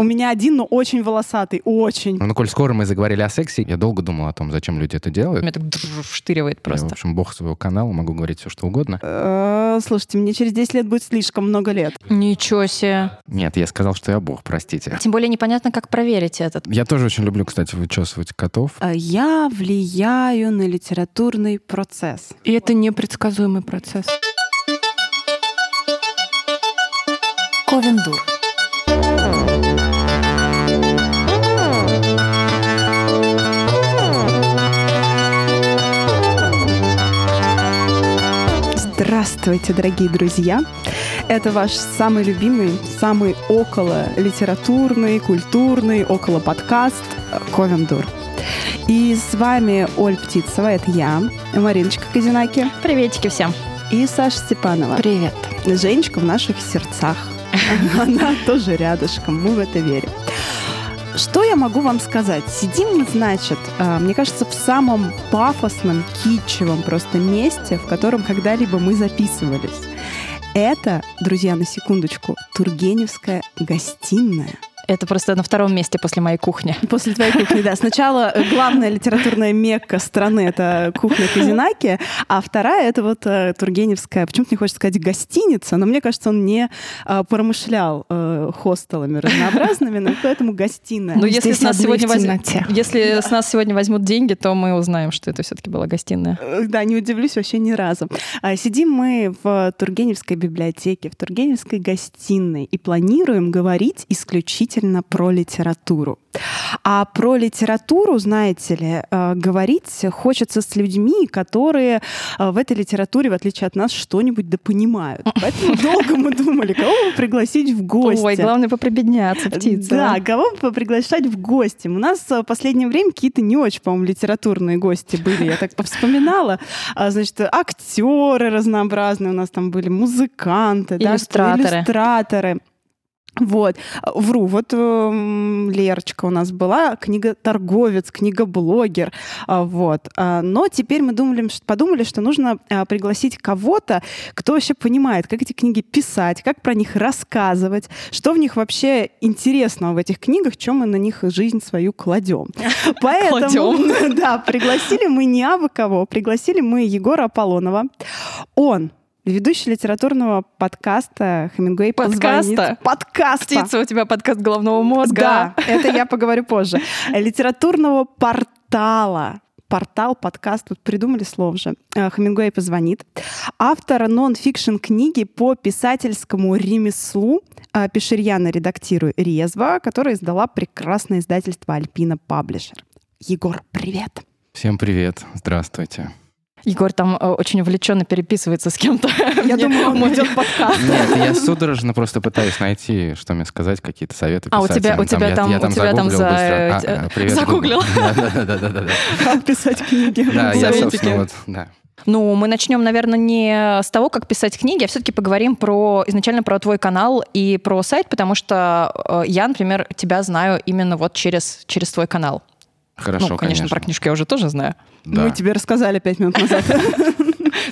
У меня один, но очень волосатый, очень. Ну, коль скоро мы заговорили о сексе, я долго думал о том, зачем люди это делают. Меня так вштыривает Я, просто. в общем, бог своего канала, могу говорить все, что угодно. Э, Слушайте, мне через 10 лет будет слишком много лет. Ничего себе. Нет, я сказал, что я бог, простите. Тем более непонятно, как проверить этот. Я тоже очень люблю, кстати, вычесывать котов. Э, Я влияю на литературный процесс. И это непредсказуемый процесс. Ковендур. Здравствуйте, дорогие друзья! Это ваш самый любимый, самый около литературный, культурный, около подкаст Ковендур. И с вами Оль Птицева, это я, Мариночка Казинаки Приветики всем. и Саша Степанова. Привет. Женечка в наших сердцах. Она тоже рядышком, мы в это верим. Что я могу вам сказать? Сидим мы, значит, а, мне кажется, в самом пафосном, китчевом просто месте, в котором когда-либо мы записывались. Это, друзья, на секундочку, Тургеневская гостиная. Это просто на втором месте после моей кухни. После твоей кухни, да. Сначала главная литературная мекка страны — это кухня Казинаки, а вторая — это вот э, Тургеневская, почему-то не хочется сказать гостиница, но мне кажется, он не э, промышлял э, хостелами разнообразными, но поэтому гостиная. Ну, если с нас сегодня воз-. Если с нас сегодня возьмут деньги, то мы узнаем, что это все-таки была гостиная. Да, не удивлюсь вообще ни разу. А, Сидим мы в Тургеневской библиотеке, в Тургеневской гостиной и планируем говорить исключительно про литературу. А про литературу, знаете ли, э, говорить хочется с людьми, которые э, в этой литературе, в отличие от нас, что-нибудь да понимают. Поэтому долго мы думали, кого бы пригласить в гости. Ой, главное поприбедняться, птица. Да, кого бы приглашать в гости? У нас э, в последнее время какие-то не очень, по-моему, литературные гости были. Я так повспоминала. А, Значит, актеры разнообразные у нас там были, музыканты, да, Иллюстраторы. Вот, вру, вот эм, Лерочка у нас была, книга-торговец, книга-блогер, а, вот. А, Но теперь мы думали, подумали, что нужно а, пригласить кого-то, кто вообще понимает, как эти книги писать, как про них рассказывать, что в них вообще интересного в этих книгах, чем мы на них жизнь свою кладем. Поэтому, да, пригласили мы не абы кого, пригласили мы Егора Аполлонова. Он ведущий литературного подкаста «Хемингуэй позвонит». Подкаста? Подкаста. Птица, у тебя подкаст головного мозга. Да, это я поговорю позже. Литературного портала. Портал, подкаст, вот придумали слово же. Э, Хемингуэй позвонит. Автора нон-фикшн книги по писательскому ремеслу э, Пешерьяна редактирую резво, которая издала прекрасное издательство Альпина Паблишер. Егор, привет. Всем привет, здравствуйте. Егор там э, очень увлеченно переписывается с кем-то. Я думаю, он ведет подкаст. Нет, я судорожно просто пытаюсь найти, что мне сказать, какие-то советы А, у тебя- у тебя там- я, у тебя там за- быстро. А, привет, загуглил. Как писать книги. Да, я, Советики. собственно, вот, да. Ну, мы начнем, наверное, не с того, как писать книги, а все-таки поговорим про изначально про твой канал и про сайт, потому что э, я, например, тебя знаю именно вот через, через твой канал. Хорошо, ну, конечно, про книжку я уже тоже знаю. Да. Мы тебе рассказали пять минут назад.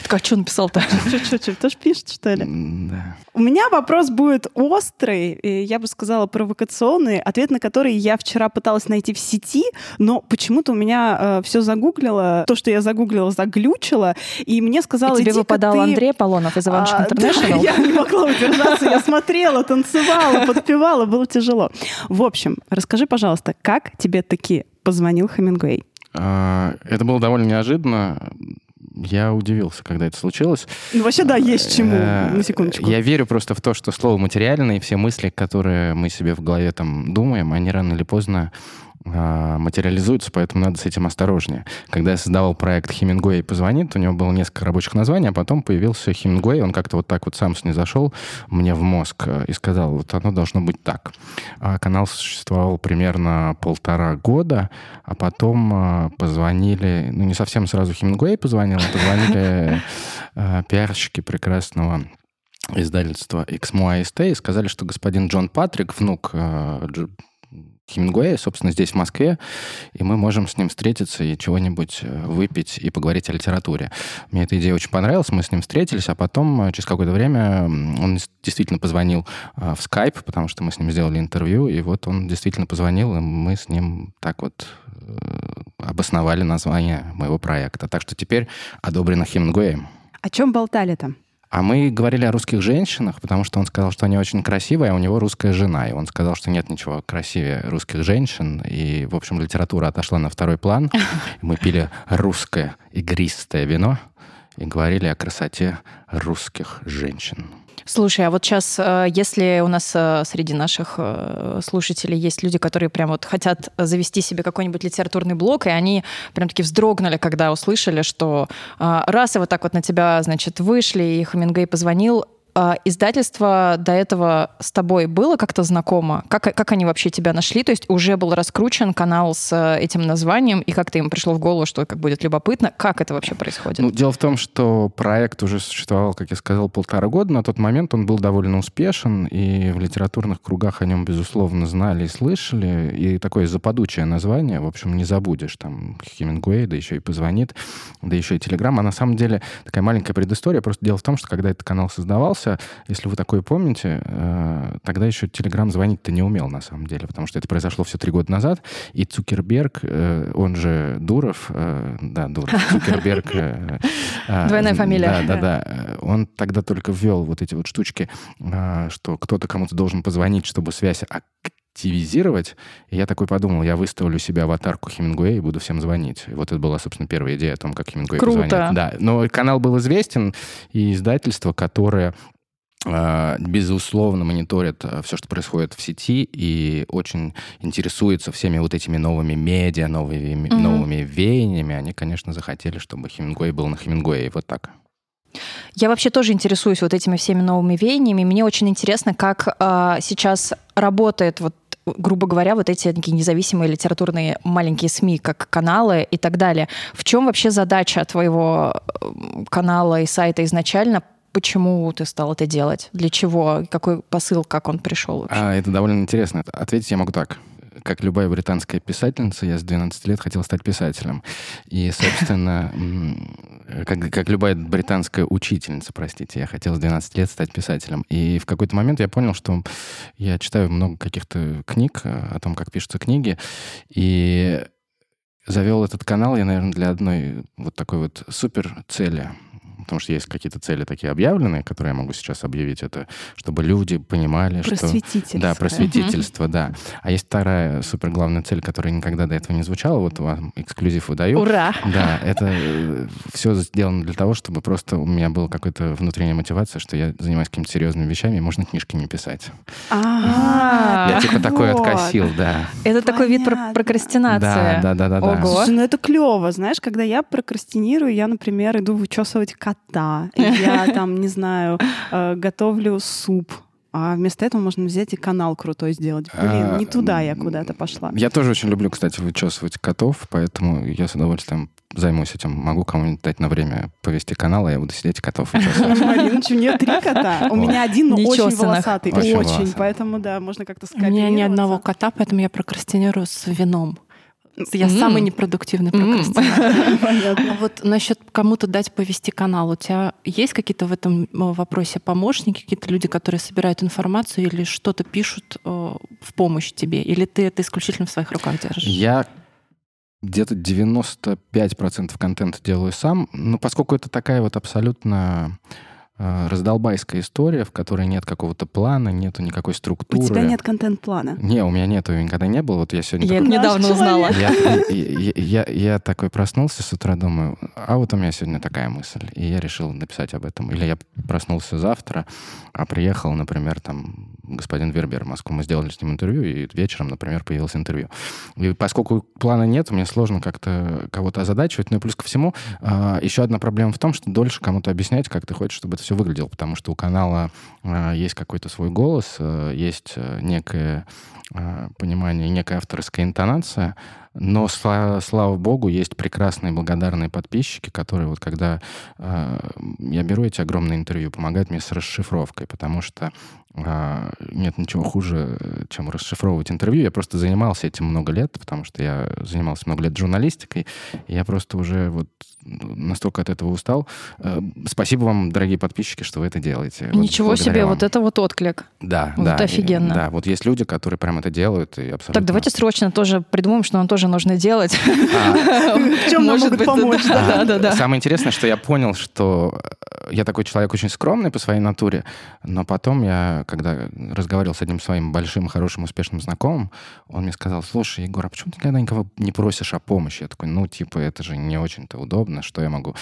Так, а что написал-то? Что-что, тоже пишет, что ли? Да. У меня вопрос будет острый, я бы сказала провокационный, ответ на который я вчера пыталась найти в сети, но почему-то у меня все загуглило, то, что я загуглила, заглючило, и мне сказала, И тебе «Иди-ка выпадал ты...» Андрей Аполлонов из Иванушек А, да, Интернешнл. я не могла удержаться, я смотрела, танцевала, подпевала, было тяжело. В общем, расскажи, пожалуйста, как тебе таки позвонил Хемингуэй? А, Это было довольно неожиданно. Я удивился, когда это случилось. Ну, вообще, да, есть чему, Э, на секундочку. Я верю просто в то, что слово материальное и все мысли, которые мы себе в голове там думаем, они рано или поздно материализуются, поэтому надо с этим осторожнее. Когда я создавал проект «Хемингуэй позвонит», у него было несколько рабочих названий, а потом появился Хемингуэй, он как-то вот так вот сам снизошел мне в мозг э, и сказал, вот оно должно быть так. А канал существовал примерно полтора года, а потом а, позвонили, ну не совсем сразу Хемингуэй позвонил, а позвонили э, пиарщики прекрасного издательства XMO AST и сказали, что господин Джон Патрик, внук э, Хемингуэя, собственно, здесь, в Москве, и мы можем с ним встретиться и чего-нибудь э, выпить и поговорить о литературе. Мне эта идея очень понравилась, мы с ним встретились, а потом э, через какое-то время он действительно позвонил э, в скайп, потому что мы с ним сделали интервью, и вот он действительно позвонил, и мы с ним так вот обосновали название моего проекта. Так что теперь одобрено Хемингуэем. О чем болтали там? А мы говорили о русских женщинах, потому что он сказал, что они очень красивые, а у него русская жена. И он сказал, что нет ничего красивее русских женщин. И, в общем, литература отошла на второй план. Мы пили русское игристое вино и говорили о красоте русских женщин. Слушай, а вот сейчас, э, если у нас э, среди наших э, слушателей есть люди, которые прям вот хотят завести себе какой-нибудь литературный блог, и они прям таки вздрогнули, когда услышали, что раз и вот так вот на тебя, значит, вышли, и Хамингей позвонил, издательство до этого с тобой было как-то знакомо? Как, как они вообще тебя нашли? То есть уже был раскручен канал с э, этим названием, и как-то им пришло в голову, что как будет любопытно? Как это вообще происходит? Ну, дело в том, что проект уже существовал, как я сказал, полтора года. На тот момент он был довольно успешен, и в литературных кругах о нем, безусловно, знали и слышали. И такое западучее название, в общем, не забудешь. Там Хемингуэй, да еще и позвонит, да еще и Телеграм. А на самом деле такая маленькая предыстория. Просто дело в том, что когда этот канал создавался, появился, если вы такое помните, э, тогда еще Telegram звонить-то не умел, на самом деле, потому что это произошло все три года назад, и Цукерберг, э, он же Дуров, э, да, Дуров, Цукерберг... Двойная фамилия. Да, да, да. Он тогда только ввел вот эти вот штучки, что кто-то кому-то должен позвонить, чтобы связь активизировать. И я такой подумал, я выставлю себе аватарку Хемингуэя и буду всем звонить. И вот это была, собственно, первая идея о том, как Хемингуэй Круто. позвонит. Да, но канал был известен, и издательство, которое безусловно, мониторят а, все, что происходит в сети, и очень интересуются всеми вот этими новыми медиа, новыми, mm-hmm. новыми веяниями. Они, конечно, захотели, чтобы Хемингуэй был на Хемингуэе. Вот так. Я вообще тоже интересуюсь вот этими всеми новыми веяниями. Мне очень интересно, как э, сейчас работает вот грубо говоря, вот эти такие независимые литературные маленькие СМИ, как каналы и так далее. В чем вообще задача твоего канала и сайта изначально? Почему ты стал это делать? Для чего? Какой посыл, как он пришел вообще? А, это довольно интересно. Ответить я могу так. Как любая британская писательница, я с 12 лет хотел стать писателем. И, собственно, как, как любая британская учительница, простите, я хотел с 12 лет стать писателем. И в какой-то момент я понял, что я читаю много каких-то книг э, о том, как пишутся книги, и завел этот канал я, наверное, для одной вот такой вот супер цели — потому что есть какие-то цели такие объявленные, которые я могу сейчас объявить, это чтобы люди понимали, что... Просветительство. Да, просветительство, угу. да. А есть вторая супер главная цель, которая никогда до этого не звучала, вот вам эксклюзив выдаю. Ура! Да, это э, все сделано для того, чтобы просто у меня была какая-то внутренняя мотивация, что я занимаюсь какими-то серьезными вещами, и можно книжки не писать. А, Я типа такой откосил, да. Это такой вид прокрастинации. Да, да, да, да. Ого. Ну это клево, знаешь, когда я прокрастинирую, я, например, иду вычесывать кота кота, я там, не знаю, э, готовлю суп, а вместо этого можно взять и канал крутой сделать. Блин, не туда я куда-то пошла. Я тоже очень люблю, кстати, вычесывать котов, поэтому я с удовольствием займусь этим. Могу кому-нибудь дать на время повести канал, а я буду сидеть котов вычесывать. Мариночка, у нее три кота. У меня один, но очень волосатый. Очень, поэтому, да, можно как-то скооперироваться. У меня ни одного кота, поэтому я прокрастинирую с вином. Я mm. самый непродуктивный прокрастинатор. Понятно. Вот насчет кому-то дать повести канал. У тебя есть какие-то в этом э, вопросе помощники, какие-то люди, которые собирают информацию или что-то пишут э, в помощь тебе? Или ты это исключительно в своих руках держишь? Я где-то 95% контента делаю сам. Но поскольку это такая вот абсолютно раздолбайская история, в которой нет какого-то плана, нету никакой структуры. У тебя нет контент-плана? Не, у меня нету, никогда не было. Вот я сегодня... Я такой... недавно узнала. Я, я, я, я такой проснулся с утра, думаю, а вот у меня сегодня такая мысль, и я решил написать об этом. Или я проснулся завтра, а приехал, например, там господин Вербер Москву, мы сделали с ним интервью, и вечером, например, появилось интервью. И поскольку плана нет, мне сложно как-то кого-то озадачивать. Ну и плюс ко всему, а, еще одна проблема в том, что дольше кому-то объяснять, как ты хочешь, чтобы это все выглядело, потому что у канала э, есть какой-то свой голос, э, есть некое понимание, некая авторская интонация, Но, слава, слава богу, есть прекрасные благодарные подписчики, которые вот когда э, я беру эти огромные интервью, помогают мне с расшифровкой, потому что нет ничего хуже, чем расшифровывать интервью. Я просто занимался этим много лет, потому что я занимался много лет журналистикой, и я просто уже вот настолько от этого устал. Э, спасибо вам, дорогие подписчики, что вы это делаете. Ничего вот себе, вам. вот это вот отклик. Да, вот да. офигенно. И, да, вот есть люди, которые прям это делают. И абсолютно... Так, давайте срочно тоже придумаем, что нам тоже нужно делать. А. В чем нам могут помочь. Да, да, да. Самое интересное, что я понял, что я такой человек очень скромный по своей натуре, но потом я, когда разговаривал с одним своим большим, хорошим, успешным знакомым, он мне сказал, слушай, Егор, а почему ты никогда никого не просишь о помощи? Я такой, ну, типа, это же не очень-то удобно, что я могу?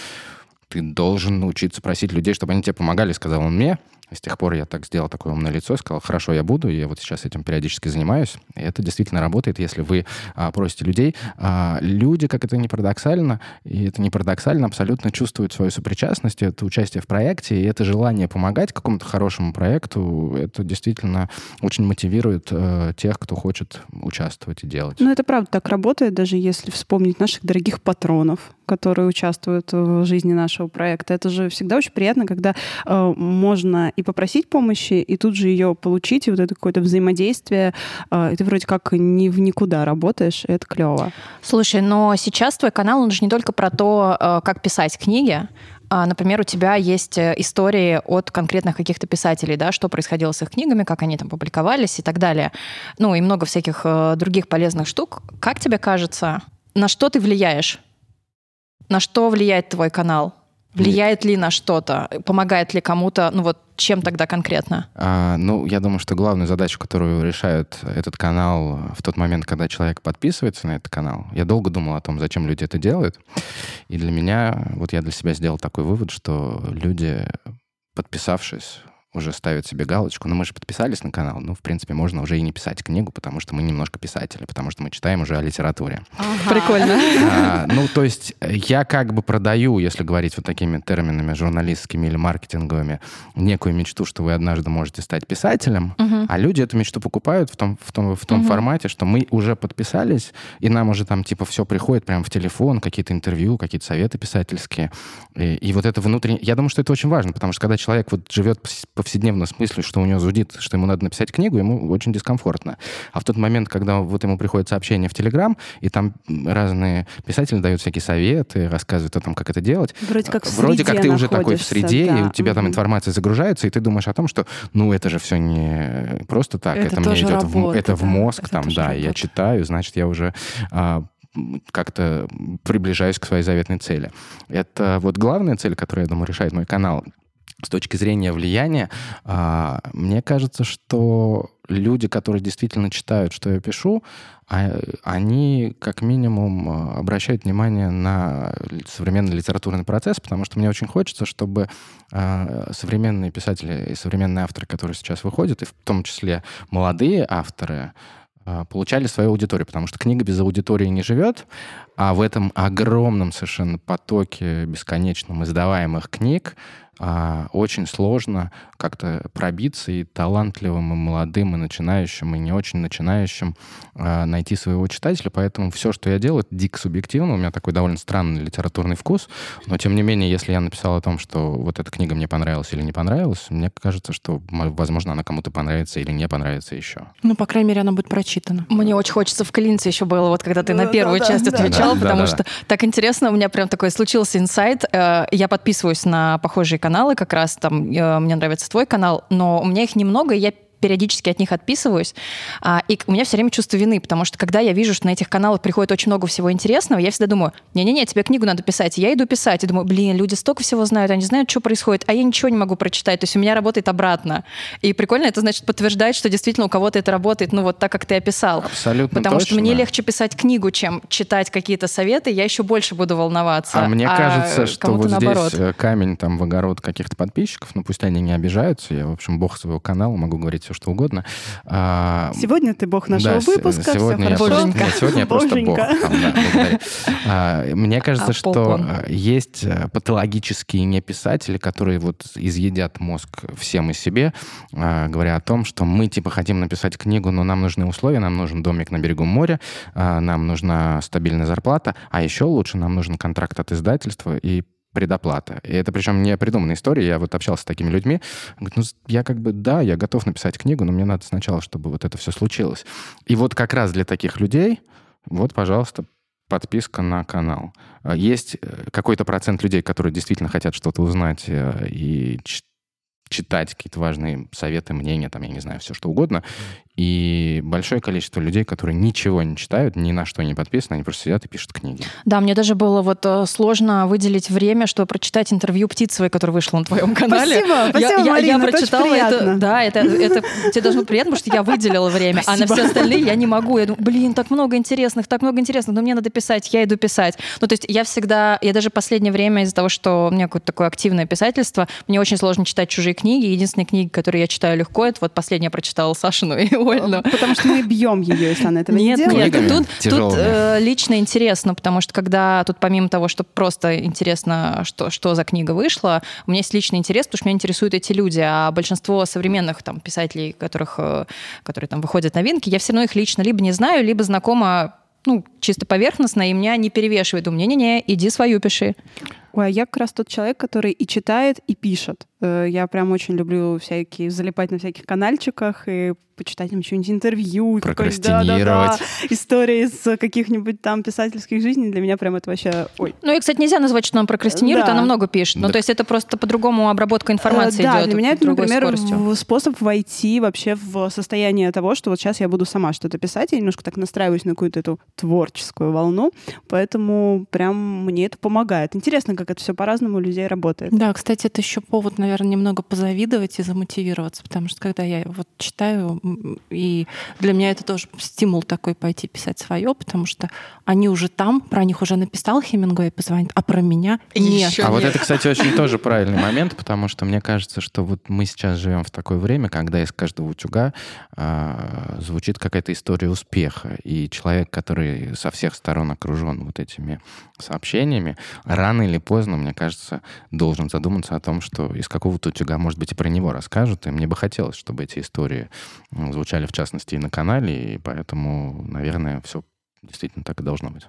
Ты должен научиться просить людей, чтобы они тебе помогали, сказал он мне. С тех пор я так сделал такое умное лицо, сказал, хорошо, я буду, и я вот сейчас этим периодически занимаюсь. И это действительно работает, если вы а, просите людей. А, люди, как это не парадоксально, и это не парадоксально, абсолютно чувствуют свою сопричастность, это участие в проекте, и это желание помогать какому-то хорошему проекту, это действительно очень мотивирует а, тех, кто хочет участвовать и делать. Ну, это правда так работает, даже если вспомнить наших дорогих патронов, которые участвуют в жизни нашего проекта. Это же всегда очень приятно, когда э, можно и попросить помощи, и тут же ее получить, и вот это какое-то взаимодействие, э, и ты вроде как не в никуда работаешь, и это клево. Слушай, но сейчас твой канал, он же не только про то, э, как писать книги, а, Например, у тебя есть э, истории от конкретных каких-то писателей, да, что происходило с их книгами, как они там публиковались и так далее. Ну и много всяких э, других полезных штук. Как тебе кажется, на что ты влияешь? На что влияет твой канал? Влияет ли на что-то? Помогает ли кому-то? Ну вот чем тогда конкретно? А, ну, я думаю, что главную задачу, которую решает этот канал в тот момент, когда человек подписывается на этот канал, я долго думал о том, зачем люди это делают. И для меня, вот я для себя сделал такой вывод, что люди, подписавшись уже ставят себе галочку. Но мы же подписались на канал. Ну, в принципе, можно уже и не писать книгу, потому что мы немножко писатели, потому что мы читаем уже о литературе. Ага. Прикольно. А, ну, то есть я как бы продаю, если говорить вот такими терминами журналистскими или маркетинговыми, некую мечту, что вы однажды можете стать писателем, угу. а люди эту мечту покупают в том, в том, в том угу. формате, что мы уже подписались, и нам уже там типа все приходит прямо в телефон, какие-то интервью, какие-то советы писательские. И, и вот это внутреннее... Я думаю, что это очень важно, потому что когда человек вот живет по повседневном смысле, что у него зудит, что ему надо написать книгу, ему очень дискомфортно. А в тот момент, когда вот ему приходит сообщение в Телеграм, и там разные писатели дают всякие советы, рассказывают о том, как это делать. Вроде как, в Вроде как ты уже такой в среде, да. и у тебя там информация загружается, и ты думаешь о том, что, ну, это же все не просто так, это, это мне идет работа, в, это да, в мозг, это там, да, работа. я читаю, значит, я уже а, как-то приближаюсь к своей заветной цели. Это вот главная цель, которую, я думаю, решает мой канал с точки зрения влияния, а, мне кажется, что люди, которые действительно читают, что я пишу, а, они как минимум а, обращают внимание на современный литературный процесс, потому что мне очень хочется, чтобы современные писатели и современные авторы, которые сейчас выходят, и в том числе молодые авторы, получали свою аудиторию, потому что книга без аудитории не живет, а в этом огромном совершенно потоке бесконечном издаваемых книг а, очень сложно как-то пробиться и талантливым, и молодым, и начинающим, и не очень начинающим а, найти своего читателя. Поэтому все, что я делаю, это дико субъективно. У меня такой довольно странный литературный вкус. Но, тем не менее, если я написал о том, что вот эта книга мне понравилась или не понравилась, мне кажется, что, возможно, она кому-то понравится или не понравится еще. Ну, по крайней мере, она будет прочитана. Мне очень хочется вклиниться еще было, вот когда ты на первую да, часть да, отвечал, да, потому да, что так интересно, у меня прям такой случился инсайт. Э, я подписываюсь на похожие каналы, как раз там э, мне нравится твой канал, но у меня их немного, и я периодически от них отписываюсь. А, и у меня все время чувство вины, потому что когда я вижу, что на этих каналах приходит очень много всего интересного, я всегда думаю, не-не-не, тебе книгу надо писать. И я иду писать, и думаю, блин, люди столько всего знают, они знают, что происходит, а я ничего не могу прочитать. То есть у меня работает обратно. И прикольно, это значит подтверждает, что действительно у кого-то это работает, ну вот так, как ты описал. Абсолютно Потому точно. что мне легче писать книгу, чем читать какие-то советы, я еще больше буду волноваться. А мне а кажется, что вот наоборот. здесь камень там в огород каких-то подписчиков, ну пусть они не обижаются, я, в общем, бог своего канала, могу говорить все, что угодно. А, сегодня ты бог нашего да, выпуска, сегодня все хорошо. Я, нет, сегодня я просто бог. Там, да, а, мне кажется, а что есть э, патологические неписатели, которые вот изъедят мозг всем и себе, а, говоря о том, что мы типа хотим написать книгу, но нам нужны условия, нам нужен домик на берегу моря, а, нам нужна стабильная зарплата, а еще лучше нам нужен контракт от издательства и предоплата. И это причем не придуманная история. Я вот общался с такими людьми. Говорит, ну, я как бы, да, я готов написать книгу, но мне надо сначала, чтобы вот это все случилось. И вот как раз для таких людей, вот, пожалуйста, подписка на канал. А есть э, какой-то процент людей, которые действительно хотят что-то узнать э, и читать какие-то важные советы, мнения, там, я не знаю, все что угодно. И большое количество людей, которые ничего не читают, ни на что не подписаны, они просто сидят и пишут книги. Да, мне даже было вот э, сложно выделить время, чтобы прочитать интервью Птицевой, которое вышло на твоем канале. Спасибо, спасибо, я, Марина, я, я прочитала это. Да, это, это тебе должно быть приятно, потому что я выделила время, спасибо. а на все остальные я не могу. Я думаю, блин, так много интересных, так много интересных, но мне надо писать, я иду писать. Ну, то есть я всегда, я даже последнее время из-за того, что у меня какое-то такое активное писательство, мне очень сложно читать чужие книги. Единственная книга, которую я читаю легко, это вот последняя прочитала Сашину и Ольну. Потому что мы бьем ее, если она этого нет, не делает. Нет, тут, тут э, лично интересно, потому что когда тут помимо того, что просто интересно, что, что за книга вышла, у меня есть личный интерес, потому что меня интересуют эти люди, а большинство современных там, писателей, которых, э, которые там выходят новинки, я все равно их лично либо не знаю, либо знакома ну, чисто поверхностно, и меня не перевешивает. Думаю, не-не-не, иди свою пиши. Ой, а я как раз тот человек, который и читает, и пишет. Э, я прям очень люблю всякие залипать на всяких канальчиках и почитать им что-нибудь интервью. Прокрастинировать. Да, да, да. Истории из каких-нибудь там писательских жизней для меня прям это вообще... Ой. Ну и, кстати, нельзя назвать, что она прокрастинирует, да. она много пишет. Ну, то есть это просто по-другому обработка информации да, идет. для меня это, например, скоростью. способ войти вообще в состояние того, что вот сейчас я буду сама что-то писать, я немножко так настраиваюсь на какую-то эту творческую волну, поэтому прям мне это помогает. Интересно, как это все по-разному у людей работает. Да, кстати, это еще повод, наверное, немного позавидовать и замотивироваться, потому что когда я вот читаю, и для меня это тоже стимул такой пойти писать свое, потому что они уже там, про них уже написал Хемингуэй, позвонит, а про меня нет. а вот это, кстати, очень тоже правильный момент, потому что мне кажется, что вот мы сейчас живем в такое время, когда из каждого утюга э, звучит какая-то история успеха, и человек, который со всех сторон окружен вот этими сообщениями, рано или поздно, мне кажется, должен задуматься о том, что из какого-то утюга, может быть, и про него расскажут, и мне бы хотелось, чтобы эти истории звучали, в частности, и на канале, и поэтому, наверное, все действительно так и должно быть.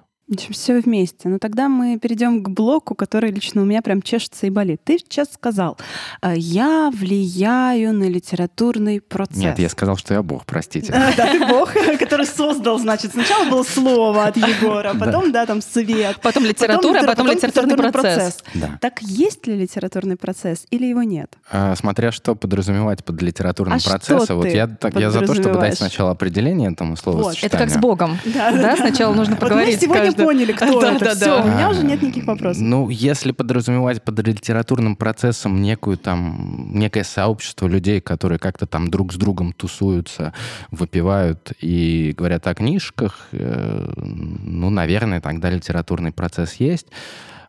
Все вместе. Но тогда мы перейдем к блоку, который лично у меня прям чешется и болит. Ты сейчас сказал, «Э, я влияю на литературный процесс. Нет, я сказал, что я бог, простите. Да, ты бог, который создал, значит, сначала было слово от Егора, потом, да, там свет. Потом литература, потом литературный процесс. Так есть ли литературный процесс или его нет? А, смотря что подразумевать под литературным а процессом. Вот я я за то, чтобы дать сначала определение этому слову. Это как с Богом. Да, сначала нужно поговорить поняли, кто да, это. Да, Все, да. у меня уже нет никаких вопросов. Ну, если подразумевать под литературным процессом некую там, некое сообщество людей, которые как-то там друг с другом тусуются, выпивают и говорят о книжках, э, ну, наверное, тогда литературный процесс есть.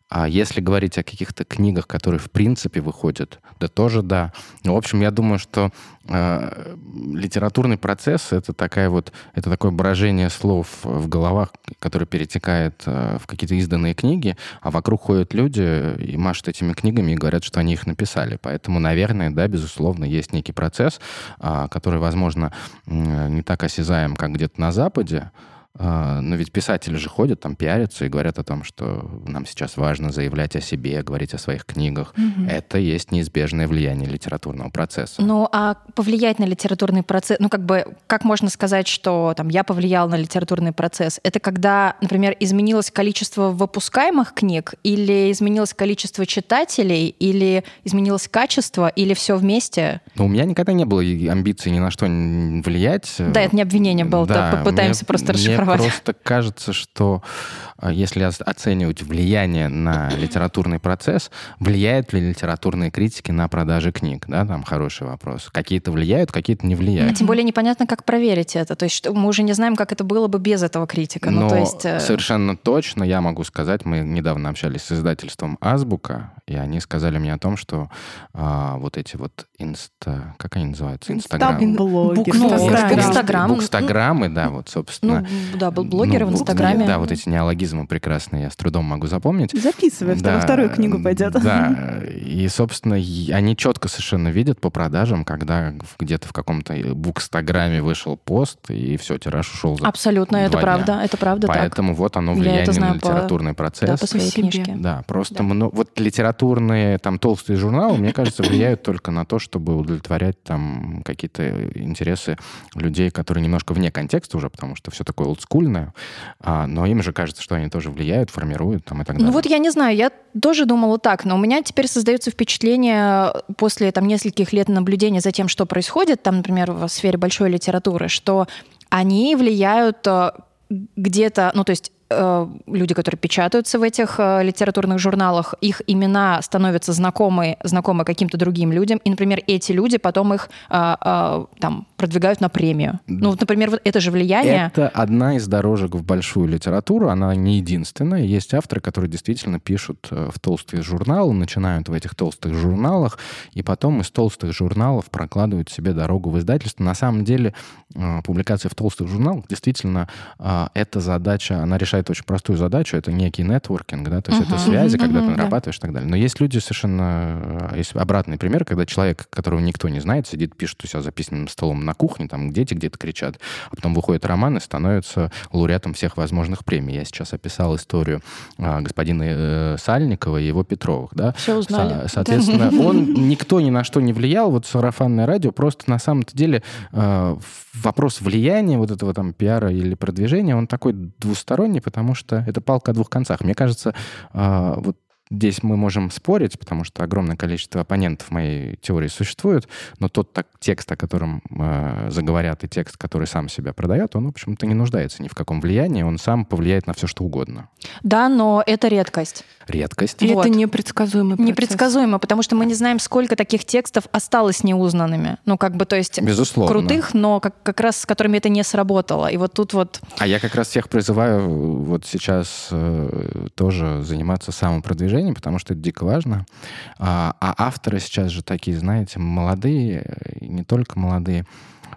А если говорить о каких-то книгах, которые в принципе выходят, да тоже да. Ну, в общем, я думаю, что э, литературный процесс это такая вот это такое брожение слов в головах, которое перетекает э, в какие-то изданные книги, а вокруг ходят люди и машут этими книгами и говорят, что они их написали. Поэтому, наверное, да, безусловно, есть некий процесс, э, который, возможно, э, не так осязаем, как где-то на Западе, но ведь писатели же ходят, там пиарятся и говорят о том, что нам сейчас важно заявлять о себе, говорить о своих книгах. Угу. Это есть неизбежное влияние литературного процесса. Ну, а повлиять на литературный процесс, ну, как бы, как можно сказать, что там я повлиял на литературный процесс? Это когда, например, изменилось количество выпускаемых книг, или изменилось количество читателей, или изменилось качество, или все вместе? Ну, у меня никогда не было амбиций ни на что влиять. Да, это не обвинение было, да, попытаемся мне, просто расшифровать воровать. просто кажется, что а, если оценивать влияние на литературный процесс, влияют ли литературные критики на продажи книг? Да, там хороший вопрос. Какие-то влияют, какие-то не влияют. А тем более непонятно, как проверить это. То есть мы уже не знаем, как это было бы без этого критика. Но ну, то есть... Э, совершенно точно я могу сказать, мы недавно общались с издательством «Азбука», и они сказали мне о том, что а, вот эти вот инста... Как они называются? Инстаграм. Инстаграм. Букстаграммы, да, вот, собственно. Ну, да, блогеры ну, в Инстаграме. Да, вот эти неологизмы прекрасные я с трудом могу запомнить. Записывай, да, вторую книгу пойдет. Да, и, собственно, они четко совершенно видят по продажам, когда где-то в каком-то букстаграме вышел пост, и все, тираж ушел за Абсолютно, это дня. правда, это правда Поэтому так. вот оно влияние на литературный по, процесс. Да, по своей книжке. Да, просто да. Много, вот литературные там толстые журналы, мне кажется, влияют только на то, чтобы удовлетворять там какие-то интересы людей, которые немножко вне контекста уже, потому что все такое олдскульное, а, но им же кажется, что они тоже влияют, формируют там и так далее. Ну вот я не знаю, я тоже думала так, но у меня теперь создается впечатление после там нескольких лет наблюдения за тем, что происходит там, например, в сфере большой литературы, что они влияют э, где-то, ну то есть люди, которые печатаются в этих э, литературных журналах, их имена становятся знакомы, знакомы каким-то другим людям, и, например, эти люди потом их э, там продвигают на премию. Ну, вот, например, вот это же влияние. Это одна из дорожек в большую литературу, она не единственная. Есть авторы, которые действительно пишут в толстые журналы, начинают в этих толстых журналах, и потом из толстых журналов прокладывают себе дорогу в издательство. На самом деле публикация в толстых журналах действительно эта задача, она решает решает очень простую задачу, это некий нетворкинг, да, то есть uh-huh, это связи, uh-huh, когда uh-huh, ты нарабатываешь да. и так далее. Но есть люди совершенно... Есть обратный пример, когда человек, которого никто не знает, сидит, пишет у себя за письменным столом на кухне, там дети где-то кричат, а потом выходит роман и становится лауреатом всех возможных премий. Я сейчас описал историю а, господина э, Сальникова и его Петровых, да. Все узнали. Со- соответственно, он никто ни на что не влиял, вот сарафанное радио, просто на самом-то деле э, вопрос влияния вот этого там пиара или продвижения, он такой двусторонний, потому что это палка о двух концах. Мне кажется, а, вот Здесь мы можем спорить, потому что огромное количество оппонентов моей теории существует, но тот так, текст, о котором э, заговорят, и текст, который сам себя продает, он, в общем-то, не нуждается ни в каком влиянии, он сам повлияет на все, что угодно. Да, но это редкость. Редкость. И вот. это непредсказуемый процесс. Непредсказуемо, потому что мы не знаем, сколько таких текстов осталось неузнанными. Ну, как бы, то есть... Безусловно. Крутых, но как, как раз с которыми это не сработало. И вот тут вот... А я как раз всех призываю вот сейчас э, тоже заниматься самопродвижением, движений, потому что это дико важно. А, а авторы сейчас же такие, знаете, молодые, не только молодые,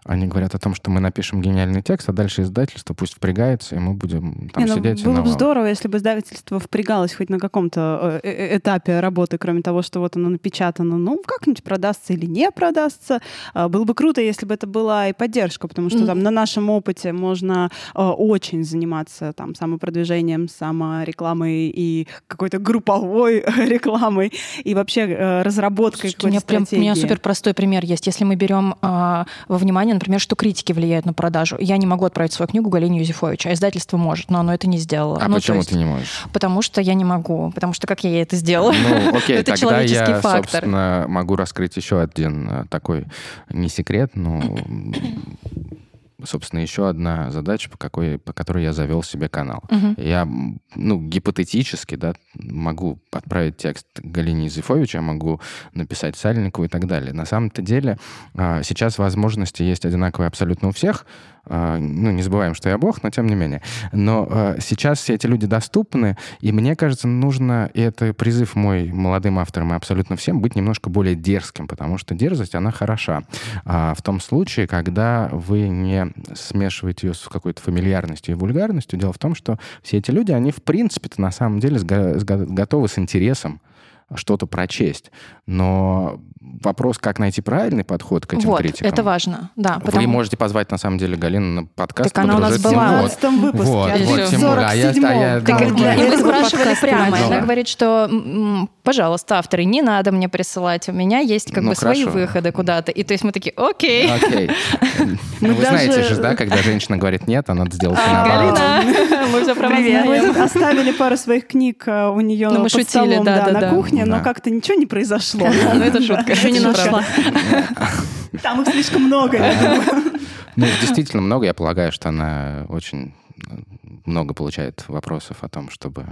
они говорят о том, что мы напишем гениальный текст, а дальше издательство пусть впрягается, и мы будем там не, ну, сидеть. Было бы здорово, если бы издательство впрягалось хоть на каком-то э, э, этапе работы, кроме того, что вот оно напечатано, ну, как-нибудь продастся или не продастся. А, было бы круто, если бы это была и поддержка, потому что там на нашем опыте можно э, очень заниматься там самопродвижением, саморекламой и какой-то групповой рекламой и вообще разработкой какой-то у меня стратегии. Прям, у меня супер простой пример есть. Если мы берем э, во внимание понимание, например, что критики влияют на продажу. Я не могу отправить свою книгу Галине Юзефович, а издательство может, но оно это не сделало. А ну, почему есть, ты не можешь? Потому что я не могу, потому что как я это сделала? Ну, окей, это тогда я, фактор. собственно, могу раскрыть еще один э, такой, не секрет, но собственно, еще одна задача, по, какой, по которой я завел себе канал. Угу. Я, ну, гипотетически, да, могу отправить текст Галине Зифович, я могу написать Сальникову и так далее. На самом-то деле а, сейчас возможности есть одинаковые абсолютно у всех, ну, не забываем, что я бог, но тем не менее. Но а, сейчас все эти люди доступны, и мне кажется, нужно, и это призыв мой молодым авторам и абсолютно всем, быть немножко более дерзким, потому что дерзость, она хороша. А, в том случае, когда вы не смешиваете ее с какой-то фамильярностью и вульгарностью, дело в том, что все эти люди, они в принципе-то на самом деле готовы с интересом что-то прочесть. Но вопрос, как найти правильный подход к этим вот, критикам. это важно, да. Потому... Вы можете позвать, на самом деле, Галину на подкаст. Так она у нас была в 15 выпуске. Вот, вот, тем более. А я, а я так, думаю, и мы спрашивали прямо. Она говорит, что, пожалуйста, авторы, не надо мне присылать, у меня есть как ну, бы хорошо. свои выходы куда-то. И то есть мы такие, окей. Окей. Ну, вы знаете же, да, когда женщина говорит нет, а надо сделать наоборот. Галина, мы все Мы оставили пару своих книг э, у нее ну, под столом на кухне, но как-то ничего не произошло. Ну, это шутка. Еще не нашла. Там их слишком много, я думаю. Ну, действительно много. Я полагаю, что она очень много получает вопросов о том, чтобы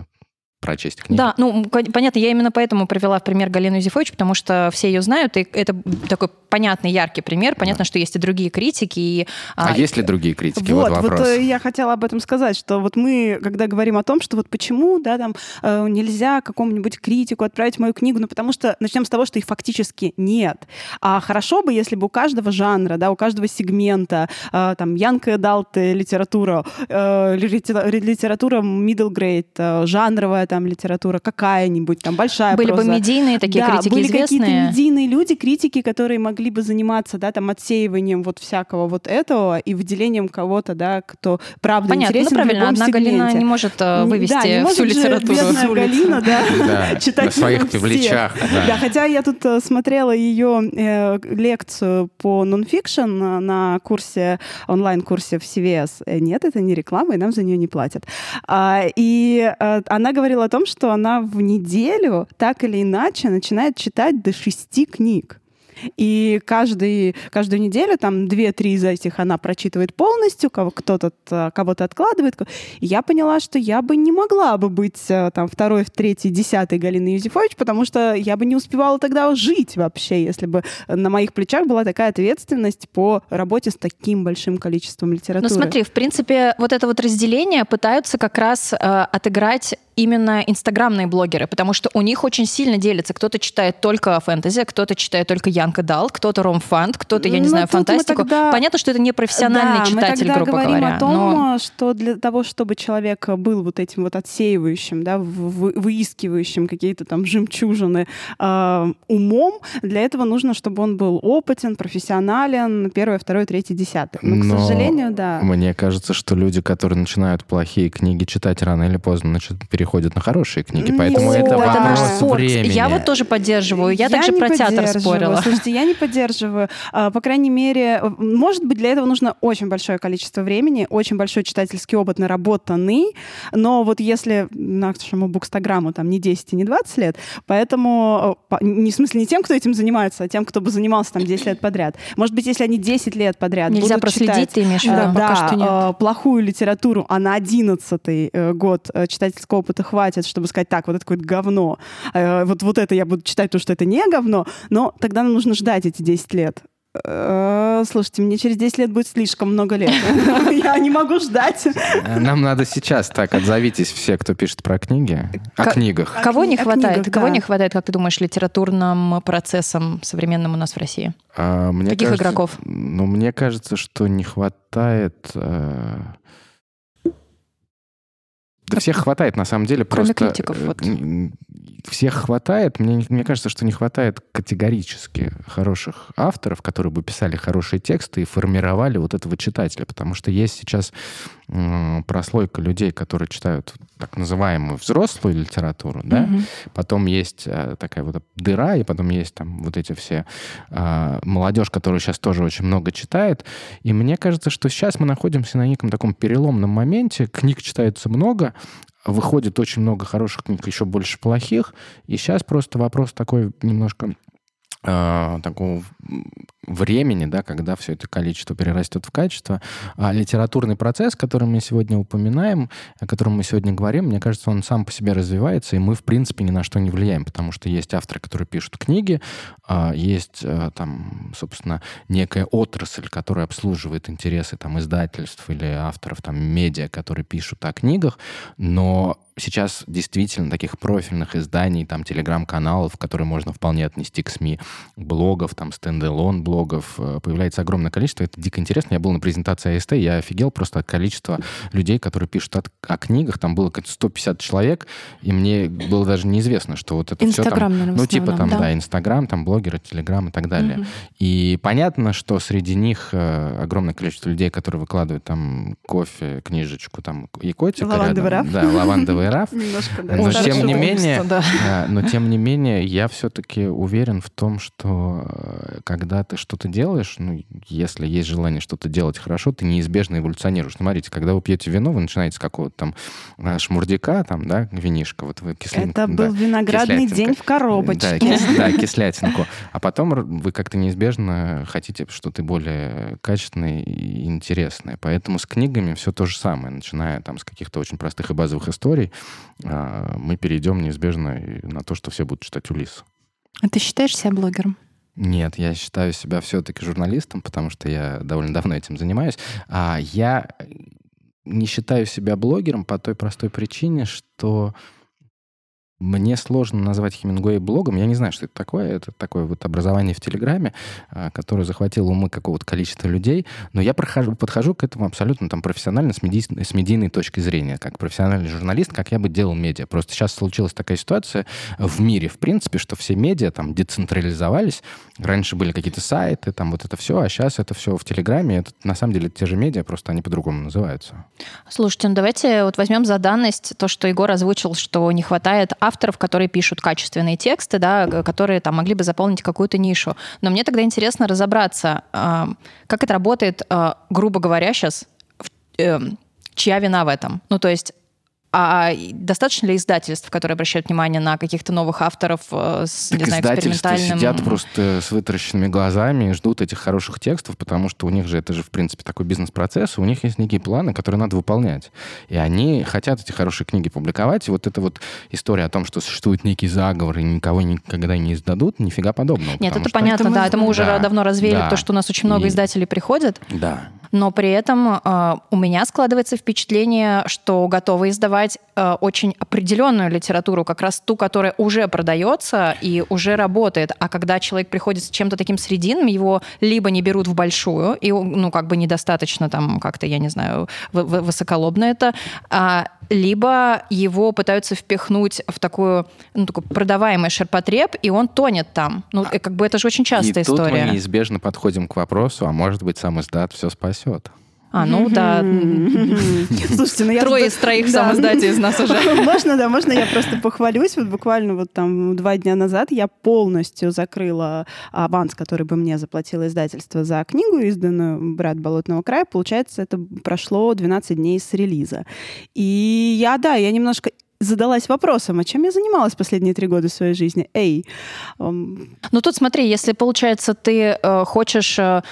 прочесть книгу. Да, ну, понятно, я именно поэтому привела в пример Галину Юзефович, потому что все ее знают, и это такой понятный, яркий пример. Понятно, да. что есть и другие критики. И, а, а есть ли другие критики? Вот, вот вопрос. Вот э, я хотела об этом сказать, что вот мы, когда говорим о том, что вот почему, да, там э, нельзя какому-нибудь критику отправить мою книгу, ну, потому что начнем с того, что их фактически нет. А хорошо бы, если бы у каждого жанра, да, у каждого сегмента, э, там, Янка Далте литература, литература middle grade, жанровая там литература какая-нибудь, там большая Были проза. бы медийные такие да, критики были известные. какие-то медийные люди, критики, которые могли бы заниматься, да, там отсеиванием вот всякого вот этого и выделением кого-то, да, кто правда Понятно, интересен ну, правильно, в одна сегменте. Галина не может э, вывести да, не всю может литературу. Же бедная Галина, да, читать на своих плечах. Да. хотя я тут э, смотрела ее э, лекцию по нонфикшн на курсе, онлайн-курсе в CVS. Нет, это не реклама, и нам за нее не платят. А, и она говорила говорила о том, что она в неделю так или иначе начинает читать до шести книг. И каждый, каждую неделю там две-три из этих она прочитывает полностью, кто-то кого-то откладывает. Я поняла, что я бы не могла бы быть э, там второй, третий, десятый Галины Юзефович, потому что я бы не успевала тогда жить вообще, если бы на моих плечах была такая ответственность по работе с таким большим количеством литературы. Ну смотри, в принципе, вот это вот разделение пытаются как раз э, отыграть именно инстаграмные блогеры, потому что у них очень сильно делится. Кто-то читает только фэнтези, кто-то читает только Янка Дал, кто-то ромфант, кто-то, я не ну, знаю, фантастику. Тогда... Понятно, что это не профессиональный да, читатель, мы тогда грубо говорим говоря. о том, но... что для того, чтобы человек был вот этим вот отсеивающим, да, выискивающим какие-то там жемчужины э, умом, для этого нужно, чтобы он был опытен, профессионален, первое, второе, третье, десятое. Но, но, к сожалению, да. Мне кажется, что люди, которые начинают плохие книги читать рано или поздно, значит, переходят на хорошие книги, поэтому это вопрос времени. Я вот тоже поддерживаю. Я, я также про театр спорила. Слушайте, я не поддерживаю. А, по крайней мере, может быть, для этого нужно очень большое количество времени, очень большой читательский опыт наработанный, но вот если нашему букстаграмму там не 10 и не 20 лет, поэтому не в смысле не тем, кто этим занимается, а тем, кто бы занимался там 10 лет подряд. Может быть, если они 10 лет подряд Нельзя будут проследить, читать, ты имеешь в виду? Да, Пока что нет. А, плохую литературу, а на 11 э, год э, читательского опыта хватит, чтобы сказать, так, вот это какое-то говно, э, вот, вот это я буду читать, потому что это не говно, но тогда нам нужно ждать эти 10 лет. Э, слушайте, мне через 10 лет будет слишком много лет. Я не могу ждать. Нам надо сейчас так, отзовитесь все, кто пишет про книги, о книгах. Кого не хватает? Кого не хватает, как ты думаешь, литературным процессом современным у нас в России? А, Каких игроков? Ну, мне кажется, что не хватает э, да всех хватает, на самом деле. Кроме просто критиков. Э, вот. Всех хватает. Мне, мне кажется, что не хватает категорически хороших авторов, которые бы писали хорошие тексты и формировали вот этого читателя. Потому что есть сейчас прослойка людей, которые читают так называемую взрослую литературу, да, угу. потом есть а, такая вот дыра, и потом есть там вот эти все а, молодежь, которая сейчас тоже очень много читает, и мне кажется, что сейчас мы находимся на неком таком переломном моменте, книг читается много, выходит очень много хороших книг, еще больше плохих, и сейчас просто вопрос такой немножко э, такого времени, да, когда все это количество перерастет в качество. А литературный процесс, который мы сегодня упоминаем, о котором мы сегодня говорим, мне кажется, он сам по себе развивается, и мы, в принципе, ни на что не влияем, потому что есть авторы, которые пишут книги, а есть э, там, собственно, некая отрасль, которая обслуживает интересы там издательств или авторов там медиа, которые пишут о книгах, но сейчас действительно таких профильных изданий, там, телеграм-каналов, которые можно вполне отнести к СМИ, блогов, там, стендалон блогов, э, появляется огромное количество. Это дико интересно. Я был на презентации АСТ, я офигел просто от количества людей, которые пишут от, о книгах. Там было 150 человек, и мне было даже неизвестно, что вот это Инстаграм, все там... Наверное, ну, типа там, да, да Инстаграм, там блогеры, Телеграм и так далее. Угу. И понятно, что среди них э, огромное количество людей, которые выкладывают там кофе, книжечку, там и котика Лавандовый рядом. Да, лавандовый раф. Немножко, да. Но тем не менее, но тем не менее, я все-таки уверен в том, что э, когда ты что-то делаешь, ну, если есть желание что-то делать хорошо, ты неизбежно эволюционируешь. Смотрите, когда вы пьете вино, вы начинаете с какого-то там а, шмурдяка, там, да, винишка, вот вы кислин... Это был виноградный день в коробочке. Да, кис, да, кислятинку. А потом вы как-то неизбежно хотите что-то более качественное и интересное. Поэтому с книгами все то же самое. Начиная там с каких-то очень простых и базовых историй, а, мы перейдем неизбежно на то, что все будут читать Улис. А ты считаешь себя блогером? Нет, я считаю себя все-таки журналистом, потому что я довольно давно этим занимаюсь. А я не считаю себя блогером по той простой причине, что мне сложно назвать Хемингуэй блогом. Я не знаю, что это такое. Это такое вот образование в Телеграме, а, которое захватило умы какого-то количества людей. Но я прохожу, подхожу к этому абсолютно там профессионально, с, меди... с медийной точки зрения. Как профессиональный журналист, как я бы делал медиа. Просто сейчас случилась такая ситуация в мире, в принципе, что все медиа там децентрализовались. Раньше были какие-то сайты, там вот это все, а сейчас это все в Телеграме. Это на самом деле те же медиа, просто они по-другому называются. Слушайте, ну давайте вот возьмем за данность то, что Егор озвучил, что не хватает авторов, которые пишут качественные тексты, да, которые там могли бы заполнить какую-то нишу. Но мне тогда интересно разобраться, как это работает, а, грубо говоря, сейчас, эм, чья вина в этом? Ну, то есть а достаточно ли издательств, которые обращают внимание на каких-то новых авторов э, с, так не знаю, экспериментальным... сидят просто с вытаращенными глазами и ждут этих хороших текстов, потому что у них же это же, в принципе, такой бизнес-процесс, у них есть некие планы, которые надо выполнять. И они хотят эти хорошие книги публиковать. И вот эта вот история о том, что существует некий заговор и никого никогда не издадут, нифига подобного. Нет, это понятно, это мы... да. Это мы уже да, давно развеяли, да. то, что у нас очень много и... издателей приходят. Да но при этом э, у меня складывается впечатление, что готовы издавать э, очень определенную литературу, как раз ту, которая уже продается и уже работает. А когда человек приходит с чем-то таким срединным, его либо не берут в большую, и, ну, как бы недостаточно там как-то, я не знаю, высоколобно это, а, либо его пытаются впихнуть в такую, ну, такой продаваемый ширпотреб, и он тонет там. Ну, а, как бы это же очень частая и история. тут мы неизбежно подходим к вопросу, а может быть, сам издат все спасет спасет. А, ну да. Слушайте, ну я... Трое из троих сам из нас уже. Можно, да, можно я просто похвалюсь. Вот буквально вот там два дня назад я полностью закрыла аванс, который бы мне заплатило издательство за книгу, изданную «Брат Болотного края». Получается, это прошло 12 дней с релиза. И я, да, я немножко задалась вопросом, а чем я занималась последние три года своей жизни? Эй. Ну тут смотри, если, получается, ты э, хочешь э,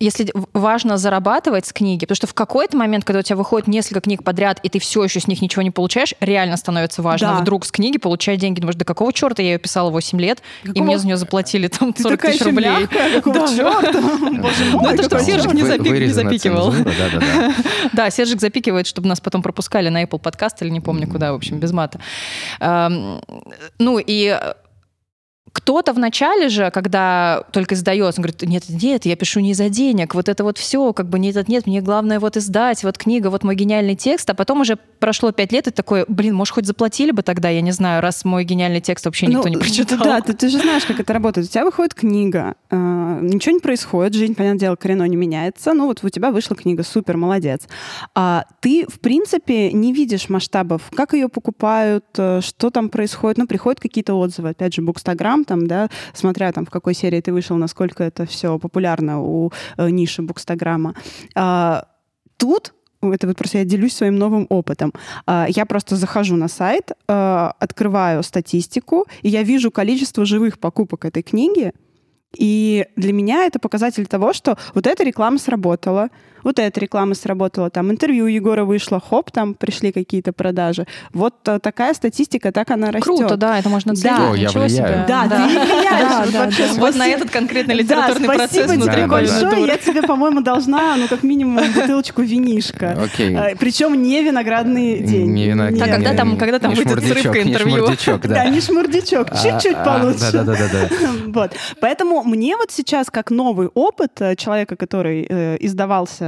если важно зарабатывать с книги, потому что в какой-то момент, когда у тебя выходит несколько книг подряд, и ты все еще с них ничего не получаешь, реально становится важно да. вдруг с книги получать деньги. Думаешь, да какого черта я ее писала 8 лет, какого... и мне за нее заплатили там 40 тысяч рублей. Какого черта? Ну это чтобы Сержик не запикивал. Да, Сержик запикивает, чтобы нас потом пропускали на Apple подкаст или не помню куда, в общем, без мата. Ну и кто-то в начале же, когда только издается, он говорит, нет, нет, я пишу не за денег, вот это вот все, как бы нет, нет, мне главное вот издать, вот книга, вот мой гениальный текст, а потом уже прошло пять лет, и такой, блин, может, хоть заплатили бы тогда, я не знаю, раз мой гениальный текст вообще никто ну, не прочитал. Да, ты, ты же знаешь, как это работает. У тебя выходит книга, э, ничего не происходит, жизнь, понятное дело, коренно не меняется, ну вот у тебя вышла книга, супер, молодец. А ты, в принципе, не видишь масштабов, как ее покупают, э, что там происходит, ну, приходят какие-то отзывы, опять же, Букстаграм, там, да, смотря там, в какой серии ты вышел, насколько это все популярно у э, ниши Букстаграма. А, тут это вот просто я делюсь своим новым опытом. А, я просто захожу на сайт, а, открываю статистику, и я вижу количество живых покупок этой книги, и для меня это показатель того, что вот эта реклама сработала, вот эта реклама сработала, там интервью Егора вышло, хоп, там пришли какие-то продажи. Вот э, такая статистика, так она растет. Круто, да, это можно целить. Да, О, я влияю. Себе. Да, да, ты влияешь. Да, вот, да, да. вот на этот конкретный литературный да, процесс. Спасибо тебе большое. Я тебе, по-моему, должна, ну, как минимум, бутылочку винишка. Окей. А, Причем не виноградный день. Не виноградный. А когда там, когда там выйдет срывка интервью? Не шмурдячок, да. Да, не шмурдячок. А, Чуть-чуть а, получше. Да, да, да, да. Вот. Поэтому мне вот сейчас, как новый опыт э, человека, который э,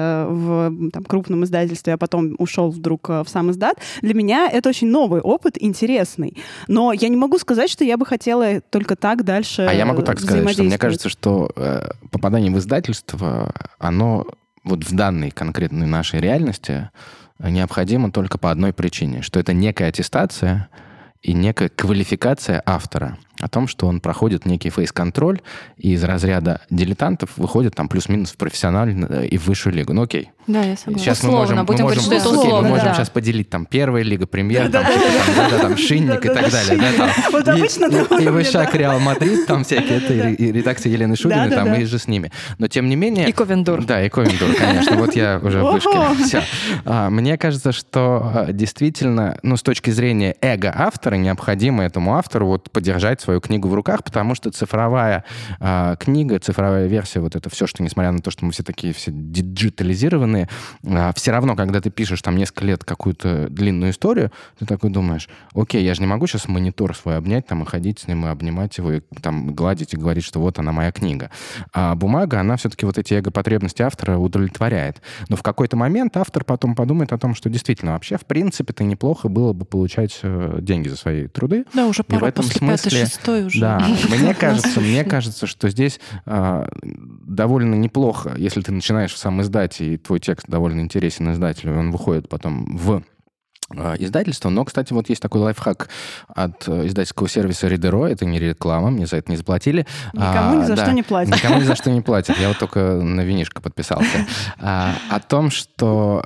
издавался в там, крупном издательстве, а потом ушел вдруг э, в сам издат, для меня это очень новый опыт, интересный. Но я не могу сказать, что я бы хотела только так дальше А я могу так сказать, что мне кажется, что э, попадание в издательство, оно вот в данной конкретной нашей реальности необходимо только по одной причине, что это некая аттестация, и некая квалификация автора о том, что он проходит некий фейс-контроль, и из разряда дилетантов выходит там плюс-минус в профессиональную и в высшую лигу. Ну окей. Да, я согласна. Сейчас мы Условно, можем, будем мы говорить, можем, что это окей, мы условно, можем да. сейчас поделить там первая лига, премьер, там, какой-то там, да, да, там шинник и так далее. да, там. Вот И- обычно и- И Вышак, да. Реал Мадрид, там всякие, это и и редакция Елены Шубиной, Да, да, там да. иже с ними. Но тем не менее... И Ковендур. Да, и Ковендур, конечно. Вот я уже в вышке. Все. А, Мне кажется, что а, действительно, ну, с точки зрения эго автора, необходимо этому автору вот подержать свою книгу в руках, потому что цифровая а, книга, цифровая версия, вот это все, что несмотря на то, что мы все такие все диджитализированные, все равно, когда ты пишешь там несколько лет какую-то длинную историю, ты такой думаешь, окей, я же не могу сейчас монитор свой обнять там и ходить с ним и обнимать его и там гладить и говорить, что вот она моя книга. А бумага, она все-таки вот эти эго-потребности автора удовлетворяет. Но в какой-то момент автор потом подумает о том, что действительно вообще, в принципе-то неплохо было бы получать э, деньги за свои труды. Да, уже И в пора этом после смысле- шестой уже. Да, мне кажется, мне кажется, что здесь а, довольно неплохо, если ты начинаешь сам издать, и твой текст довольно интересен издателю, и он выходит потом в а, издательство. Но, кстати, вот есть такой лайфхак от э, издательского сервиса Ридеро. Это не реклама, мне за это не заплатили. Никому ни за да, что не платят. Никому ни за что не платят. Я вот только на винишко подписался. А, О том, что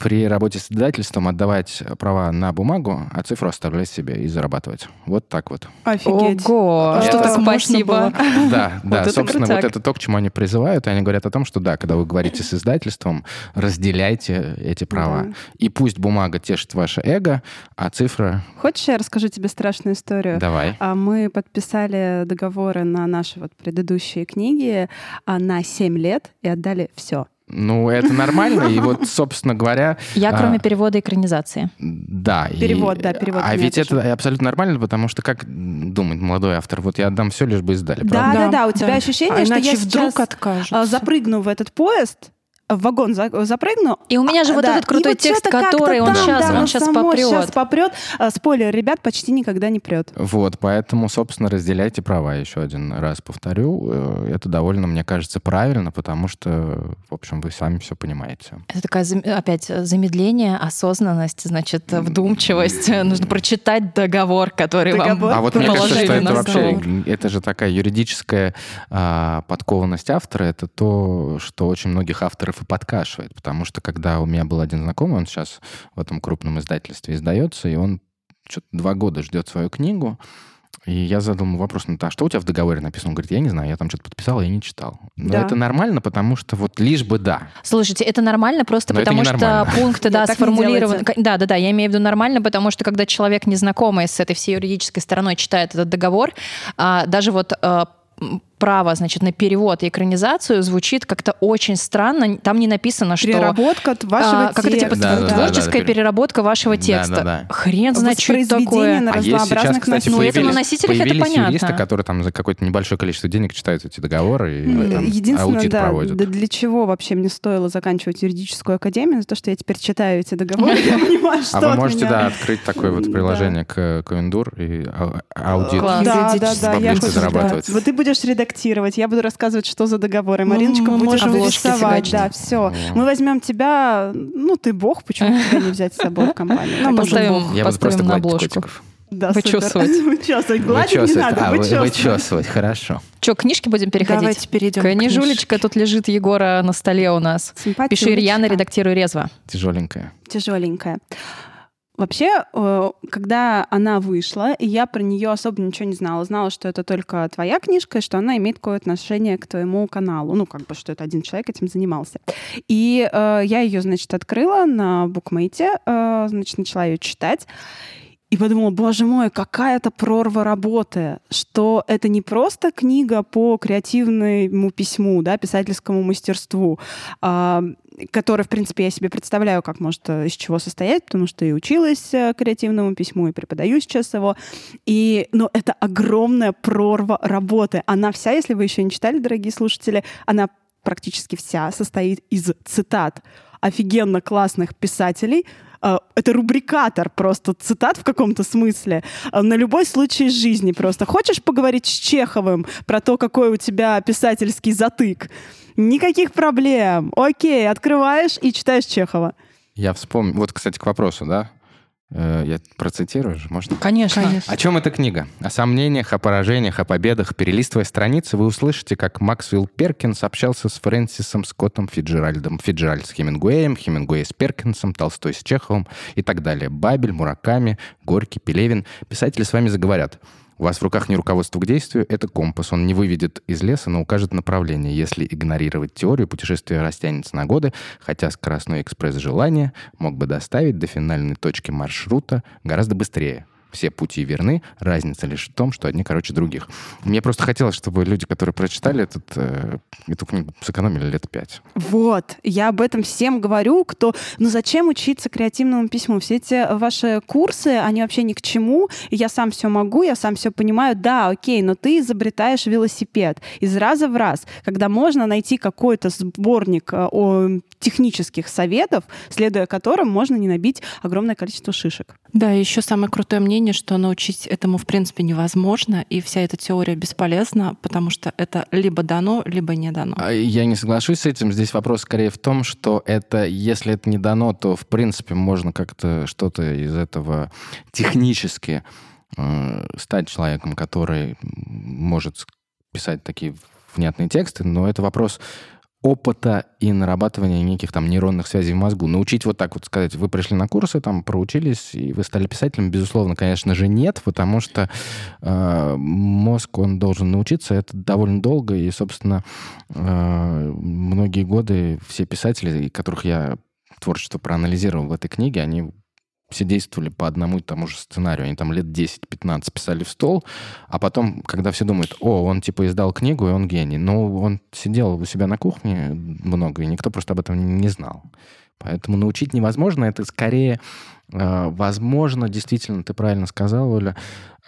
при работе с издательством отдавать права на бумагу, а цифру оставлять себе и зарабатывать. Вот так вот. Офигеть. Ого, А что это так спасибо. Да, да, собственно, вот это то, к чему они призывают. И они говорят о том, что да, когда вы говорите с издательством, разделяйте эти права. Да. И пусть бумага тешит ваше эго, а цифра... Хочешь, я расскажу тебе страшную историю? Давай. А Мы подписали договоры на наши вот предыдущие книги а, на 7 лет и отдали все. Ну, это нормально. И вот, собственно говоря... Я, а, кроме перевода и экранизации. Да. и- Перевод, да, перевод А ведь это абсолютно нормально, потому что как думает молодой автор, вот я отдам все, лишь бы издали, Да, правда? да, да, у тебя ощущение, А что я вдруг сейчас откажутся. а, запрыгну в этот поезд, в вагон за- запрыгну. И у меня же вот Да, этот крутой и вот текст, который он там, сейчас, да, он сейчас попрет. щас попрет. А, Спойлер, ребят, почти никогда не прет. Вот, поэтому, собственно, разделяйте права. Еще один раз повторю. Э, Это довольно, мне кажется, правильно, потому что, в общем, вы сами все понимаете. Это такая опять замедление, осознанность, значит, вдумчивость. Нужно прочитать договор, который Договор. вам А вот мне кажется, что это вообще, это же такая юридическая а, подкованность автора, это то, что очень многих авторов и подкашивает, потому что когда у меня был один знакомый, он сейчас в этом крупном издательстве издается, и он что-то два года ждет свою книгу, и я задал ему вопрос, ну, а что у тебя в договоре написано? Он говорит, я не знаю, я там что-то подписал, я не читал. Но Да. это нормально, потому что вот лишь бы да. Слушайте, это нормально просто Но потому, что пункты, да, сформулированы. Да, да, да, я имею в виду нормально, потому что когда человек незнакомый с этой всей юридической стороной читает этот договор, а, даже вот а, право, значит, на перевод и экранизацию звучит как-то очень странно. Там не написано, что... Переработка вашего а, как это типа Да, да, да, творческая да, да, переработка вашего Да, текста. да, да. Хрен знает, что это такое. на А есть сейчас, разнообразных кстати, Ну, это на появились, носителях это появились понятно. юристы, которые там за какое-то небольшое количество денег читают эти договоры и Э, там, Единственное, аудит да, проводят. да для чего вообще мне стоило заканчивать юридическую академию, за то, что я теперь читаю эти договоры, я понимаю, что А вы можете, да, открыть такое вот Да. приложение к Ковендур и ау- аудит. Да, да, да, да. Вот ты будешь редактировать, я буду рассказывать, что за договоры. Ну, Мариночка мы можем рисовать. Да, все. Мы возьмем тебя, ну ты бог, почему тебя не взять с собой в компанию? Ну, Поставим, бог. Я буду просто на обложку. котиков. Да, супер. Вычесывать. Вычесывать. Гладить не Вычесывать. надо, А, вы- вычесывать. вычесывать, хорошо. Че, книжки будем переходить? Давайте перейдем к Книжулечка тут лежит Егора на столе у нас. Пиши улыбочка. редактируй резво. Тяжеленькая. Тяжеленькая. Вообще, э, когда она вышла, и я про нее особо ничего не знала, знала, что это только твоя книжка, и что она имеет какое-то отношение к твоему каналу. Ну, как бы, что это один человек этим занимался. И э, я ее, значит, открыла на букмейте, э, значит, начала ее читать. И подумала, боже мой, какая-то прорва работы, что это не просто книга по креативному письму, да, писательскому мастерству, а, который, в принципе, я себе представляю, как может э, из чего состоять, потому что и училась э, креативному письму, и преподаю сейчас его. И, ну, это огромная прорва работы. Она вся, если вы еще не читали, дорогие слушатели, она практически вся состоит из цитат офигенно классных писателей. Э, Это рубрикатор просто цитат в каком-то смысле э, на любой случай из жизни просто. Хочешь поговорить с Чеховым про то, какой у тебя писательский затык? Никаких проблем. Окей, открываешь и читаешь Чехова. Я вспомнил. Вот, кстати, к вопросу, да? Э, я процитирую же, можно? Конечно. Конечно. О чем эта книга? О сомнениях, о поражениях, о победах. Перелистывая страницы, вы услышите, как Максвелл Перкинс общался с Фрэнсисом Скоттом Фиджеральдом, Фиджеральд с Хемингуэем, Хемингуэй с Перкинсом, Толстой с Чеховым и так далее. Бабель, Мураками, Горький, Пелевин. Писатели с вами заговорят. У вас в руках не руководство к действию, это компас. Он не выведет из леса, но укажет направление. Если игнорировать теорию, путешествие растянется на годы, хотя скоростной экспресс желания мог бы доставить до финальной точки маршрута гораздо быстрее. Все пути верны, разница лишь в том, что одни короче других. Мне просто хотелось, чтобы люди, которые прочитали этот, э, эту книгу, сэкономили лет пять. Вот, я об этом всем говорю, кто... Ну зачем учиться креативному письму? Все эти ваши курсы, они вообще ни к чему. Я сам все могу, я сам все понимаю. Да, окей, но ты изобретаешь велосипед из раза в раз, когда можно найти какой-то сборник э, о технических советов, следуя которым можно не набить огромное количество шишек. Да, еще самое крутое мнение, что научить этому в принципе невозможно, и вся эта теория бесполезна, потому что это либо дано, либо не дано. А Я не соглашусь с этим. Здесь вопрос скорее в том, что это, если это не дано, то в принципе можно как-то что-то из этого технически э, стать человеком, который может писать такие внятные тексты, но это вопрос опыта и нарабатывания неких там нейронных связей в мозгу. Научить вот так вот сказать, вы пришли на курсы, там проучились, и вы стали писателем, безусловно, конечно же, нет, потому что э, мозг, он должен научиться, это довольно долго, и, собственно, э, многие годы все писатели, которых я творчество проанализировал в этой книге, они все действовали по одному и тому же сценарию. Они там лет 10-15 писали в стол, а потом, когда все думают, о, он типа издал книгу, и он гений. Но он сидел у себя на кухне много, и никто просто об этом не знал. Поэтому научить невозможно. Это скорее, э, возможно, действительно, ты правильно сказал, Оля,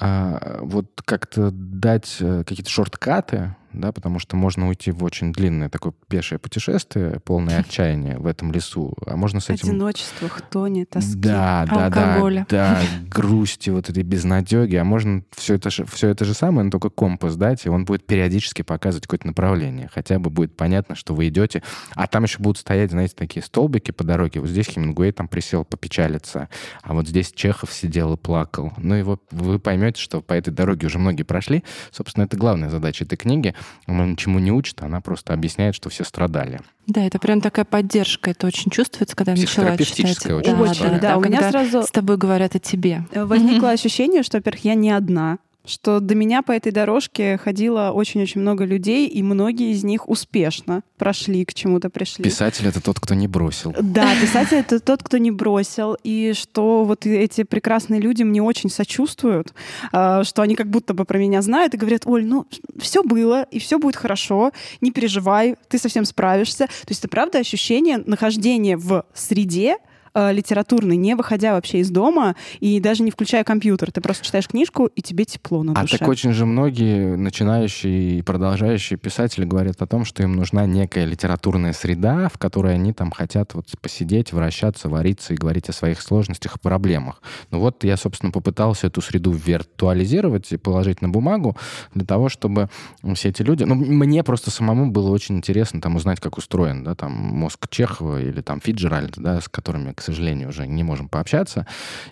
э, вот как-то дать э, какие-то шорткаты, да, потому что можно уйти в очень длинное такое пешее путешествие, полное отчаяния в этом лесу, а можно с этим... Одиночество, хтони, тоски. Да, да, алкоголя. да, да, грусти, вот этой безнадеги. А можно все это, же- все это же самое, но только компас дать, и он будет периодически показывать какое-то направление. Хотя бы будет понятно, что вы идете. А там еще будут стоять, знаете, такие столбики по дороге. Вот здесь Хемингуэй там присел попечалиться, а вот здесь Чехов сидел и плакал. Ну и вот вы поймете, что по этой дороге уже многие прошли. Собственно, это главная задача этой книги. Она ничему не учит, она просто объясняет, что все страдали. Да, это прям такая поддержка, это очень чувствуется, когда я начала читать. Очень да, история. да, Да, у меня когда сразу- с тобой говорят о тебе. Э, Возникло ощущение, что, во-первых, я не одна, что до меня по этой дорожке ходило очень-очень много людей, и многие из них успешно прошли, к чему-то пришли. Писатель — это тот, кто не бросил. Да, писатель — это тот, кто не бросил, и что вот эти прекрасные люди мне очень сочувствуют, а, что они как будто бы про меня знают и говорят, Оль, ну, все было, и все будет хорошо, не переживай, ты совсем справишься. То есть это правда ощущение нахождения в среде, э, литературной, не выходя вообще из дома и даже не включая компьютер. Ты просто читаешь книжку, и тебе тепло на А душе. так очень же многие начинающие и продолжающие писатели говорят о том, что им нужна некая литературная среда, в которой они там хотят вот посидеть, вращаться, вариться и говорить о своих сложностях и проблемах. Ну вот я, собственно, попытался эту среду виртуализировать и положить на бумагу для того, чтобы все эти люди... Ну, мне просто самому было очень интересно там узнать, как устроен, да, там мозг Чехова или там Фиджеральда, да, с которыми, к сожалению, уже не можем пообщаться.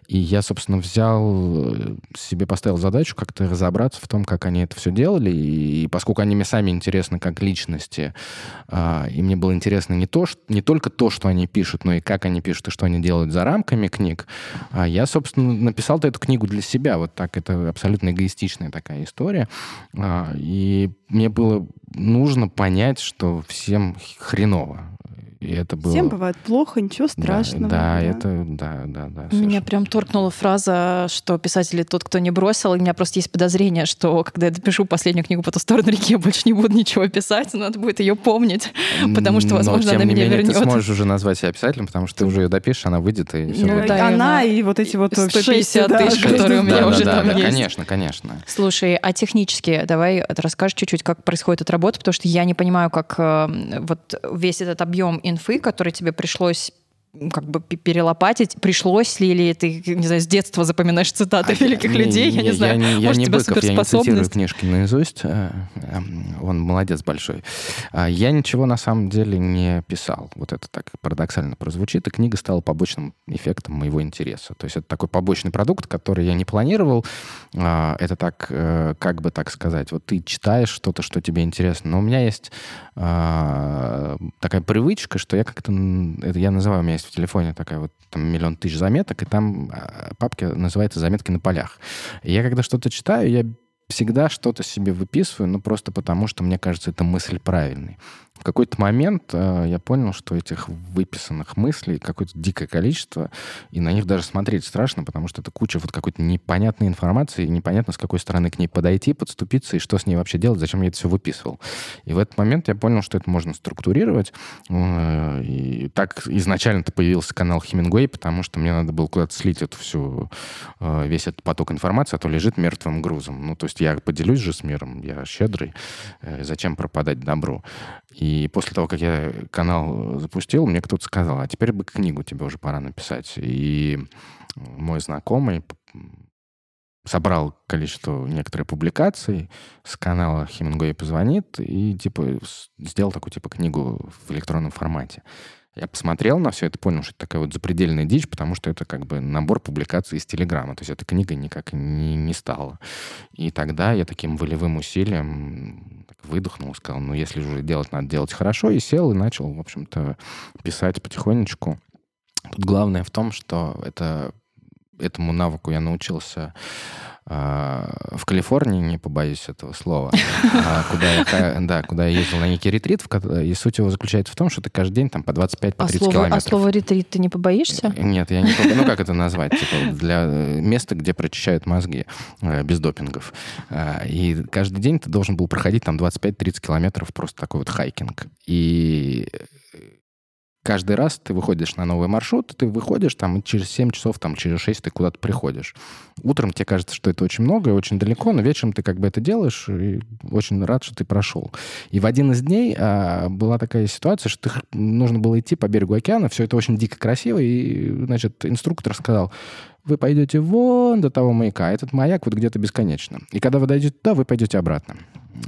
И я, собственно, взял, э, себе поставил задачу как-то разобраться в том, как они это все делали. И поскольку они мне сами интересны как личности, а, и мне было интересно не, то, что, не только то, что они пишут, но и как они пишут, и что они делают за рамками книг, а я, собственно, написал эту книгу для себя. Вот так. Это абсолютно эгоистичная такая история. А, И мне было нужно понять, что всем хреново. И это было... Всем бывает плохо, ничего Да, страшного. Да, это, да, да, да. Меня совершенно. прям торкнула фраза, что писатель тот, кто не бросил. И у меня просто есть подозрение, что когда я допишу последнюю книгу по ту сторону реки, я больше не буду ничего писать, надо будет ее помнить, потому что, Но, возможно, тем она не меня менее, вернет. ты сможешь уже назвать себя писателем, потому что ты уже ее допишешь, она выйдет, и все Ну будет. да, она и вот эти вот 150 шесть, тысяч, да, которые у меня Да, уже да, там да, есть. Конечно, конечно. Слушай, а технически давай расскажешь чуть-чуть, как происходит эта работа, потому что я не понимаю, как э, вот весь этот объем инфы, который тебе пришлось как бы перелопатить. Пришлось ли, или ты, не знаю, с детства запоминаешь цитаты а великих я, людей, не, я не знаю. Я, я, Может, не Быков, я не цитирую книжки наизусть. Э, эм, он молодец большой. А я ничего на самом деле не писал. Вот это так парадоксально прозвучит. И книга стала побочным эффектом моего интереса. То есть это такой побочный продукт, который я не планировал. А, это так, э, как бы так сказать, вот ты читаешь что-то, что тебе интересно. Но у меня есть а, такая привычка, что я как-то, это я называю, у меня есть в телефоне такая вот там миллион тысяч заметок, и там а, папка называется «Заметки на полях». И я когда что-то читаю, я всегда что-то себе выписываю, ну, просто потому, что мне кажется, эта мысль правильной. В какой-то момент э, я понял, что этих выписанных мыслей какое-то дикое количество, и на них даже смотреть страшно, потому что это куча вот какой-то непонятной информации, и непонятно, с какой стороны к ней подойти, подступиться, и что с ней вообще делать, зачем я это все выписывал. И в этот момент я понял, что это можно структурировать. Э, и так изначально-то появился канал Хемингуэй, потому что мне надо было куда-то слить эту всю, э, весь этот поток информации, а то лежит мертвым грузом. Ну, то есть я поделюсь же с миром, я щедрый, э, зачем пропадать добру. И после того, как я канал запустил, мне кто-то сказал, а теперь бы книгу тебе уже пора написать. И мой знакомый собрал количество некоторых публикаций с канала Хемингуэй позвонит и типа сделал такую типа книгу в электронном формате. Я посмотрел на все это, понял, что это такая вот запредельная дичь, потому что это как бы набор публикаций из Телеграма. То есть эта книга никак не, не стала. И тогда я таким волевым усилием выдохнул, сказал, ну, если уже делать, надо делать хорошо, и сел, и начал, в общем-то, писать потихонечку. Тут главное в том, что это, этому навыку я научился в Калифорнии, не побоюсь этого слова, а куда я, да, куда я ездил на некий ретрит, и суть его заключается в том, что ты каждый день там по 25-30 по а километров. А слово ретрит ты не побоишься? Нет, я не побоюсь. Ну, как это назвать? Типа для э, места, где прочищают мозги э, без допингов. А, и каждый день ты должен был проходить там 25-30 километров просто такой вот хайкинг. И каждый раз ты выходишь на новый маршрут, ты выходишь там, и через 7 часов, там, через 6 ты куда-то приходишь. Утром тебе кажется, что это очень много и очень далеко, но вечером ты как бы это делаешь и очень рад, что ты прошел. И в один из дней а, была такая ситуация, что ты, нужно было идти по берегу океана, все это очень дико красиво, и, значит, инструктор сказал, вы пойдете вон до того маяка, а этот маяк вот где-то бесконечно. И когда вы дойдете туда, вы пойдете обратно.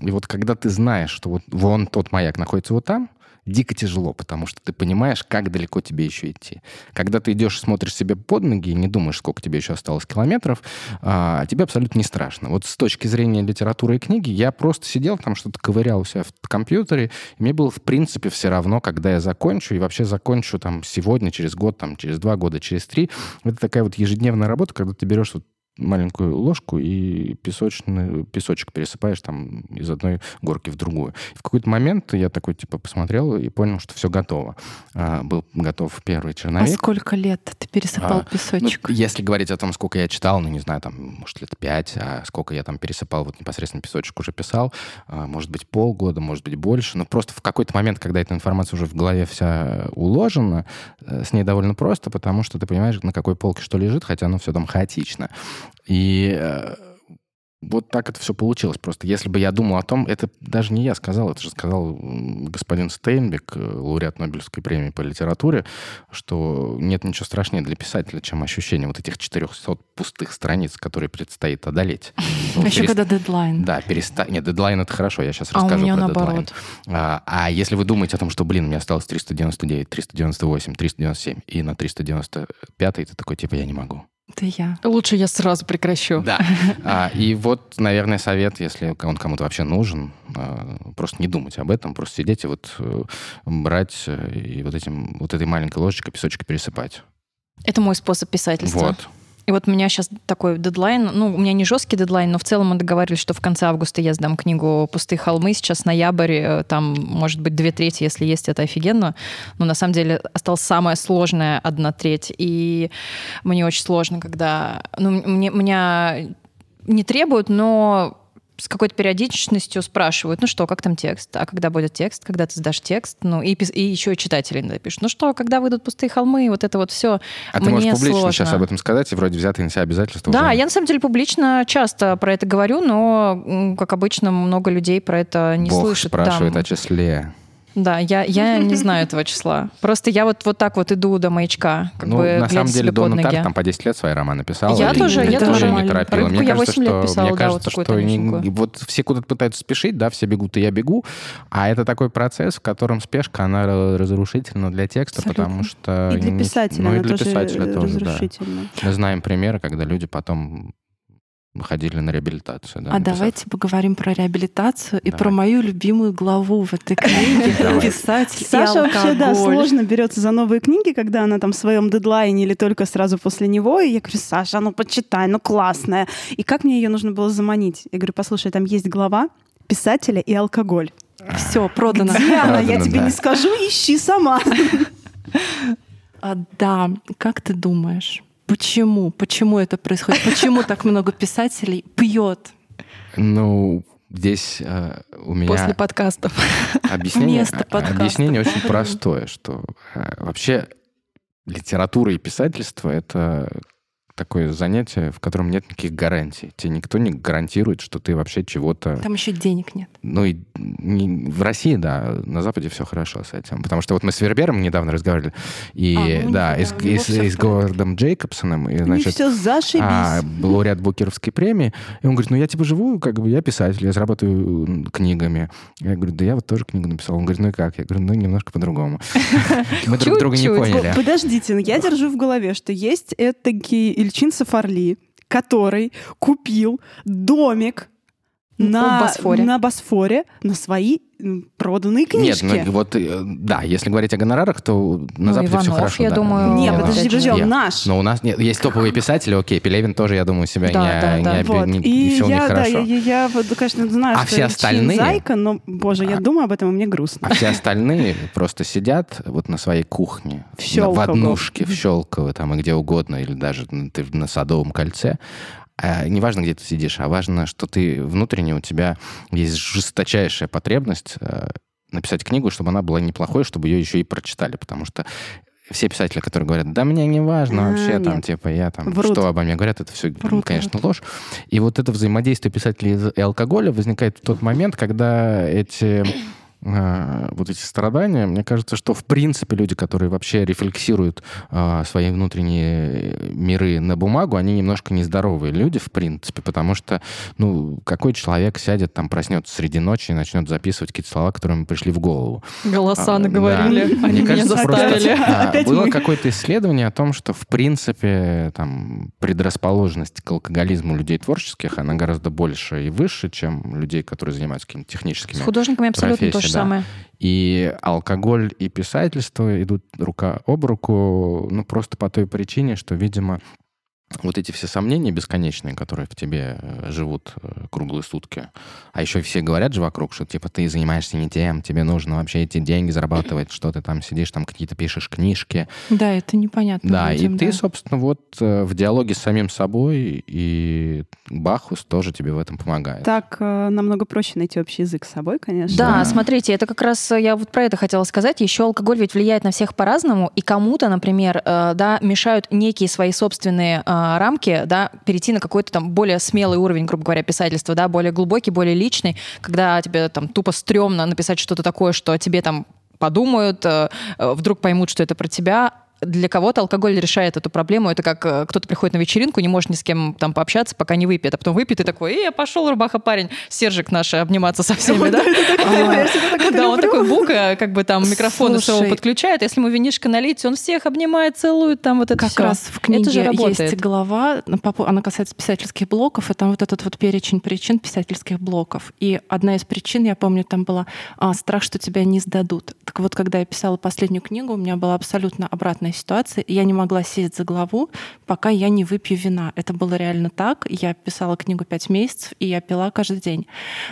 И вот когда ты знаешь, что вот вон тот маяк находится вот там, дико тяжело, потому что ты понимаешь, как далеко тебе еще идти. Когда ты идешь, смотришь себе под ноги и не думаешь, сколько тебе еще осталось километров, а, тебе абсолютно не страшно. Вот с точки зрения литературы и книги, я просто сидел там, что-то ковырял у себя в компьютере, и мне было, в принципе, все равно, когда я закончу, и вообще закончу там сегодня, через год, там, через два года, через три. Это такая вот ежедневная работа, когда ты берешь вот маленькую ложку и песочный, песочек пересыпаешь там из одной горки в другую. В какой-то момент я такой, типа, посмотрел и понял, что все готово. А, был готов первый черновик. А сколько лет ты пересыпал а, песочек? Ну, если говорить о том, сколько я читал, ну, не знаю, там, может, лет пять, а сколько я там пересыпал, вот непосредственно песочек уже писал, а, может быть, полгода, может быть, больше. Но просто в какой-то момент, когда эта информация уже в голове вся уложена, э, с ней довольно просто, потому что ты понимаешь, на какой полке что лежит, хотя оно все там хаотично. И э, вот так это все получилось. Просто если бы я думал о том, это даже не я сказал, это же сказал господин Стейнбек, э, лауреат Нобелевской премии по литературе, что нет ничего страшнее для писателя, чем ощущение вот этих 400 пустых страниц, которые предстоит одолеть. Ну, Еще когда дедлайн. Да, перестать. Нет, дедлайн это хорошо, я сейчас расскажу а у меня про наоборот. дедлайн. А, а если вы думаете о том, что, блин, мне осталось 399, 398, 397, и на 395 ты такой, типа, я не могу. Это я. Лучше я сразу прекращу. Да. А, и вот, наверное, совет, если он кому-то вообще нужен, а, просто не думать об этом, просто сидеть и вот э, брать э, и вот, этим, вот этой маленькой ложечкой песочек пересыпать. Это мой способ писательства. Вот. И вот у меня сейчас такой дедлайн, ну, у меня не жесткий дедлайн, но в целом мы договаривались, что в конце августа я сдам книгу «Пустые холмы». Сейчас ноябрь, э, там, может быть, две трети, если есть, это офигенно. Но на самом деле осталась самая сложная одна треть. И мне очень сложно, когда... Ну, мне, меня не требуют, но с какой-то периодичностью спрашивают, ну что, как там текст? А когда будет текст? Когда ты сдашь текст? Ну и, и еще и читатели иногда пишут, ну что, когда выйдут пустые холмы? Вот это вот все. А Мне ты можешь публично сложно. сейчас об этом сказать и вроде взятые на себя обязательства? Да, уже... я на самом деле публично часто про это говорю, но, как обычно, много людей про это не Бог слышат. спрашивает да. о числе. Да, я, я не знаю этого числа. Просто я вот, вот так вот иду до маячка. Как ну, бы, на самом деле, Дона. Тарт там по 10 лет свои романы писала. Я и тоже, я тоже не торопила. Рыбку Мне я кажется, 8 лет что, писала, мне да, кажется, вот что не- вот все куда-то пытаются спешить, да, все бегут, и я бегу, а это такой процесс, в котором спешка, она ра- разрушительна для текста, Абсолютно. потому что... И для писателя ну, и для тоже писателя тоже, да. Мы знаем примеры, когда люди потом ходили на реабилитацию. Да, А написав. давайте поговорим про реабилитацию и Давай. про мою любимую главу в этой книге. «Писатель Саша вообще, да, алкоголь». сложно берется за новые книги, когда она там в своем дедлайне или только сразу после него. И я говорю, Саша, ну почитай, ну классная. И как мне ее нужно было заманить? Я говорю, послушай, там есть глава писателя и алкоголь. Все, продано. Где она? Я тебе да. не скажу, ищи сама. А, да, как ты думаешь, почему? Почему это происходит? Почему так много писателей пьет? Ну, здесь э, у меня... После подкастов. Объяснение, Вместо а- подкаста. объяснение очень простое, что э, вообще литература и писательство — это такое занятие, в котором нет никаких гарантий. Тебе никто не гарантирует, что ты вообще чего-то... Там еще денег нет. Ну, и не- в России, да, на Западе все хорошо с этим. Потому что вот мы с Вербером недавно разговаривали, и, А, ну, да, да, и него и с- и с. Говардом Джейкобсоном, и, значит, все зашибись. а, лауреат Букеровской премии. И он говорит, ну я типа живу, как бы я писатель, я зарабатываю книгами. Я говорю, да я вот тоже книгу написал. Он говорит, ну и как? Я говорю, ну немножко по-другому. Мы друг друга не поняли. Подождите, я держу в голове, что есть этакий Ильчин Сафарли, который купил домик на в Босфоре. на Босфоре на свои проданные книжки. Нет, ну вот, э, да, если говорить о гонорарах, то на Ну, Западе все Иванов, хорошо. я да. думаю, Не, Ну, подожди, подожди, он наш. Но у нас нет, есть топовые писатели, окей, Пелевин тоже, я думаю, себя Да, не, да, не да. оби- Вот. не- И всё у них я, да, хорошо. я, я, я конечно, знаю, А что все остальные- зайка, но, боже, я думаю об этом, и мне грустно. А все остальные просто сидят вот на своей кухне, В на- в однушке, в Щелково, там и где угодно, или даже на- ты на Садовом кольце. А не важно, где ты сидишь, а важно, что ты внутренне, у тебя есть жесточайшая потребность э, написать книгу, чтобы она была неплохой, чтобы ее еще и прочитали, потому что все писатели, которые говорят, да мне не важно А, вообще, там, нет. типа, я там, Врут. что обо мне говорят, это все, Врут, конечно, ложь. И вот это взаимодействие писателей и алкоголя возникает в тот момент, когда эти э, вот эти страдания, мне кажется, что в принципе люди, которые вообще рефлексируют э, свои внутренние миры на бумагу, они немножко нездоровые люди, в принципе, потому что, ну, какой человек сядет, там, проснется среди ночи и начнет записывать какие-то слова, которые ему пришли в голову. Голоса А, наговорили, да. они Мне меня кажется, просто, заставили. а, Опять было мы. какое-то исследование о том, что в принципе там предрасположенность к алкоголизму людей творческих, она гораздо больше и выше, чем людей, которые занимаются какими-то техническими. С художниками абсолютно то профессии, же да. самое. И алкоголь и писательство идут рука об руку, ну просто по той причине, что, видимо, вот эти все сомнения бесконечные, которые в тебе э, живут э, круглые сутки. А еще все говорят же вокруг, что типа ты занимаешься не тем, тебе нужно вообще эти деньги зарабатывать, что ты там сидишь, там какие-то пишешь книжки. Да, это непонятно. Да, людям, и ты, да. собственно, вот э, в диалоге с самим собой, и Бахус тоже тебе в этом помогает. Так намного проще найти общий язык с собой, конечно. Да, Да. смотрите, это как раз я вот про это хотела сказать. Еще алкоголь ведь влияет на всех по-разному, и кому-то, например, да, мешают некие свои собственные э, рамки, да, перейти на какой-то там более смелый уровень, грубо говоря, писательства, да, более глубокий, более личный, когда тебе там тупо стрёмно написать что-то такое, что тебе там подумают, э, э, вдруг поймут, что это про тебя. Для кого-то алкоголь решает эту проблему. Это как э, кто-то приходит на вечеринку, не может ни с кем там пообщаться, пока не выпьет, а потом выпьет и такой, я пошел, рубаха парень, Сержик наш обниматься со всеми, да? Да, он такой бука, как бы там микрофоны своего подключает. Если ему винишко налить, он всех обнимает, целует, там вот это Как раз в книге есть глава, она касается писательских блоков, и там вот этот вот перечень причин писательских блоков. И одна из причин, я помню, там была а, страх, что тебя не сдадут. Так вот, когда я писала последнюю книгу, у меня была абсолютно обратная ситуация, и я не могла сесть за главу, пока я не выпью вина. Это было реально так. Я писала книгу пять месяцев, и я пила каждый день.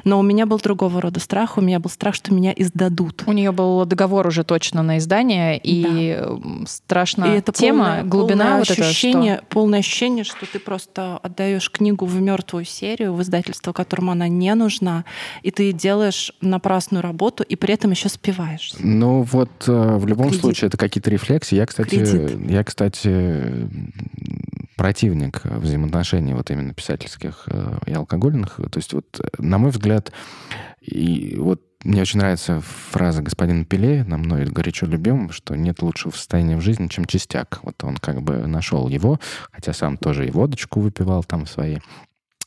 Но у меня был другого рода страх. У меня был страх, что меня издадут. У нее был договор уже точно на издание, и м, страшно И это тема, полное, глубина полное вот это, ощущение, полное ощущение, что ты просто отдаешь книгу в мертвую серию, в издательство, которому она не нужна, и ты делаешь напрасную работу, и при этом еще спиваешься. Ну вот э, в любом Кредит. случае это какие-то рефлексии. Я, кстати, Кредит. я, кстати, противник взаимоотношений вот именно писательских э, и алкогольных. То есть вот, э, на мой взгляд, и вот мне очень нравится фраза господина Пеле, на мной горячо любим, что нет лучшего состояния в жизни, чем частяк. Вот он как бы нашел его, хотя сам тоже и водочку выпивал там свои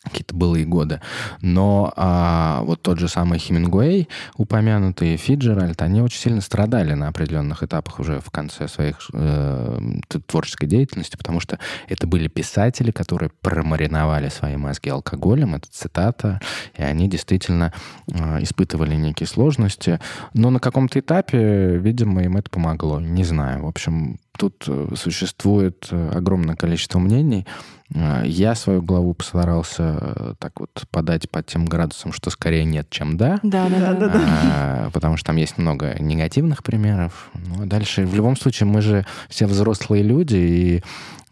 какие-то былые годы. Но а, вот тот же самый Хемингуэй, упомянутый Фиджеральд, они очень сильно страдали на определенных этапах уже в конце своих э, творческой деятельности, потому что это были писатели, которые промариновали свои мозги алкоголем, это цитата, и они действительно э, испытывали некие сложности. Но на каком-то этапе, видимо, им это помогло. Не знаю. В общем, тут э, существует э, огромное количество мнений. Э, я свою главу постарался так вот подать под тем градусом, что скорее нет, чем да. Да, да, да. да, а, потому что там есть много негативных примеров. Ну, а дальше, в любом случае, мы же все взрослые люди, и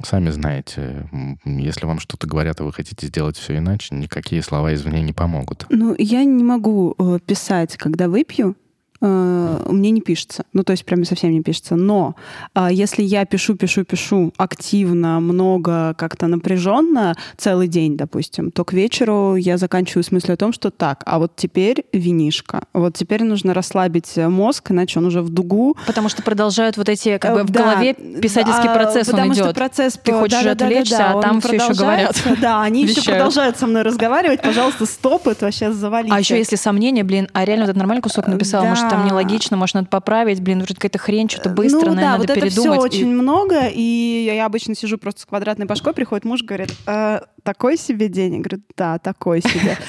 сами знаете, если вам что-то говорят, и вы хотите сделать все иначе, никакие слова извне не помогут. Ну, я не могу писать, когда выпью, мне не пишется. Ну, то есть прям совсем не пишется. Но а, если я пишу, пишу, пишу активно, много, как-то напряженно целый день, допустим, то к вечеру я заканчиваю с мыслью о том, что так, а вот теперь винишка. Вот теперь нужно расслабить мозг, иначе он уже в дугу. Потому что продолжают вот эти, как бы в да, голове писательский процесс потому он идет. Что процесс Ты хочешь да, отвлечься, да, да, а там все еще говорят. Да, они еще продолжают со мной разговаривать. Пожалуйста, стоп, это вообще завалите. А еще если сомнения, блин, а реально этот нормальный кусок написал, может, там нелогично, может, надо поправить, блин, вроде какая-то хрень, что-то быстро, ну, наверное, да, надо вот передумать. это все очень много, и я обычно сижу просто с квадратной башкой, приходит муж, говорит, э, такой себе день? Я говорю, да, такой себе.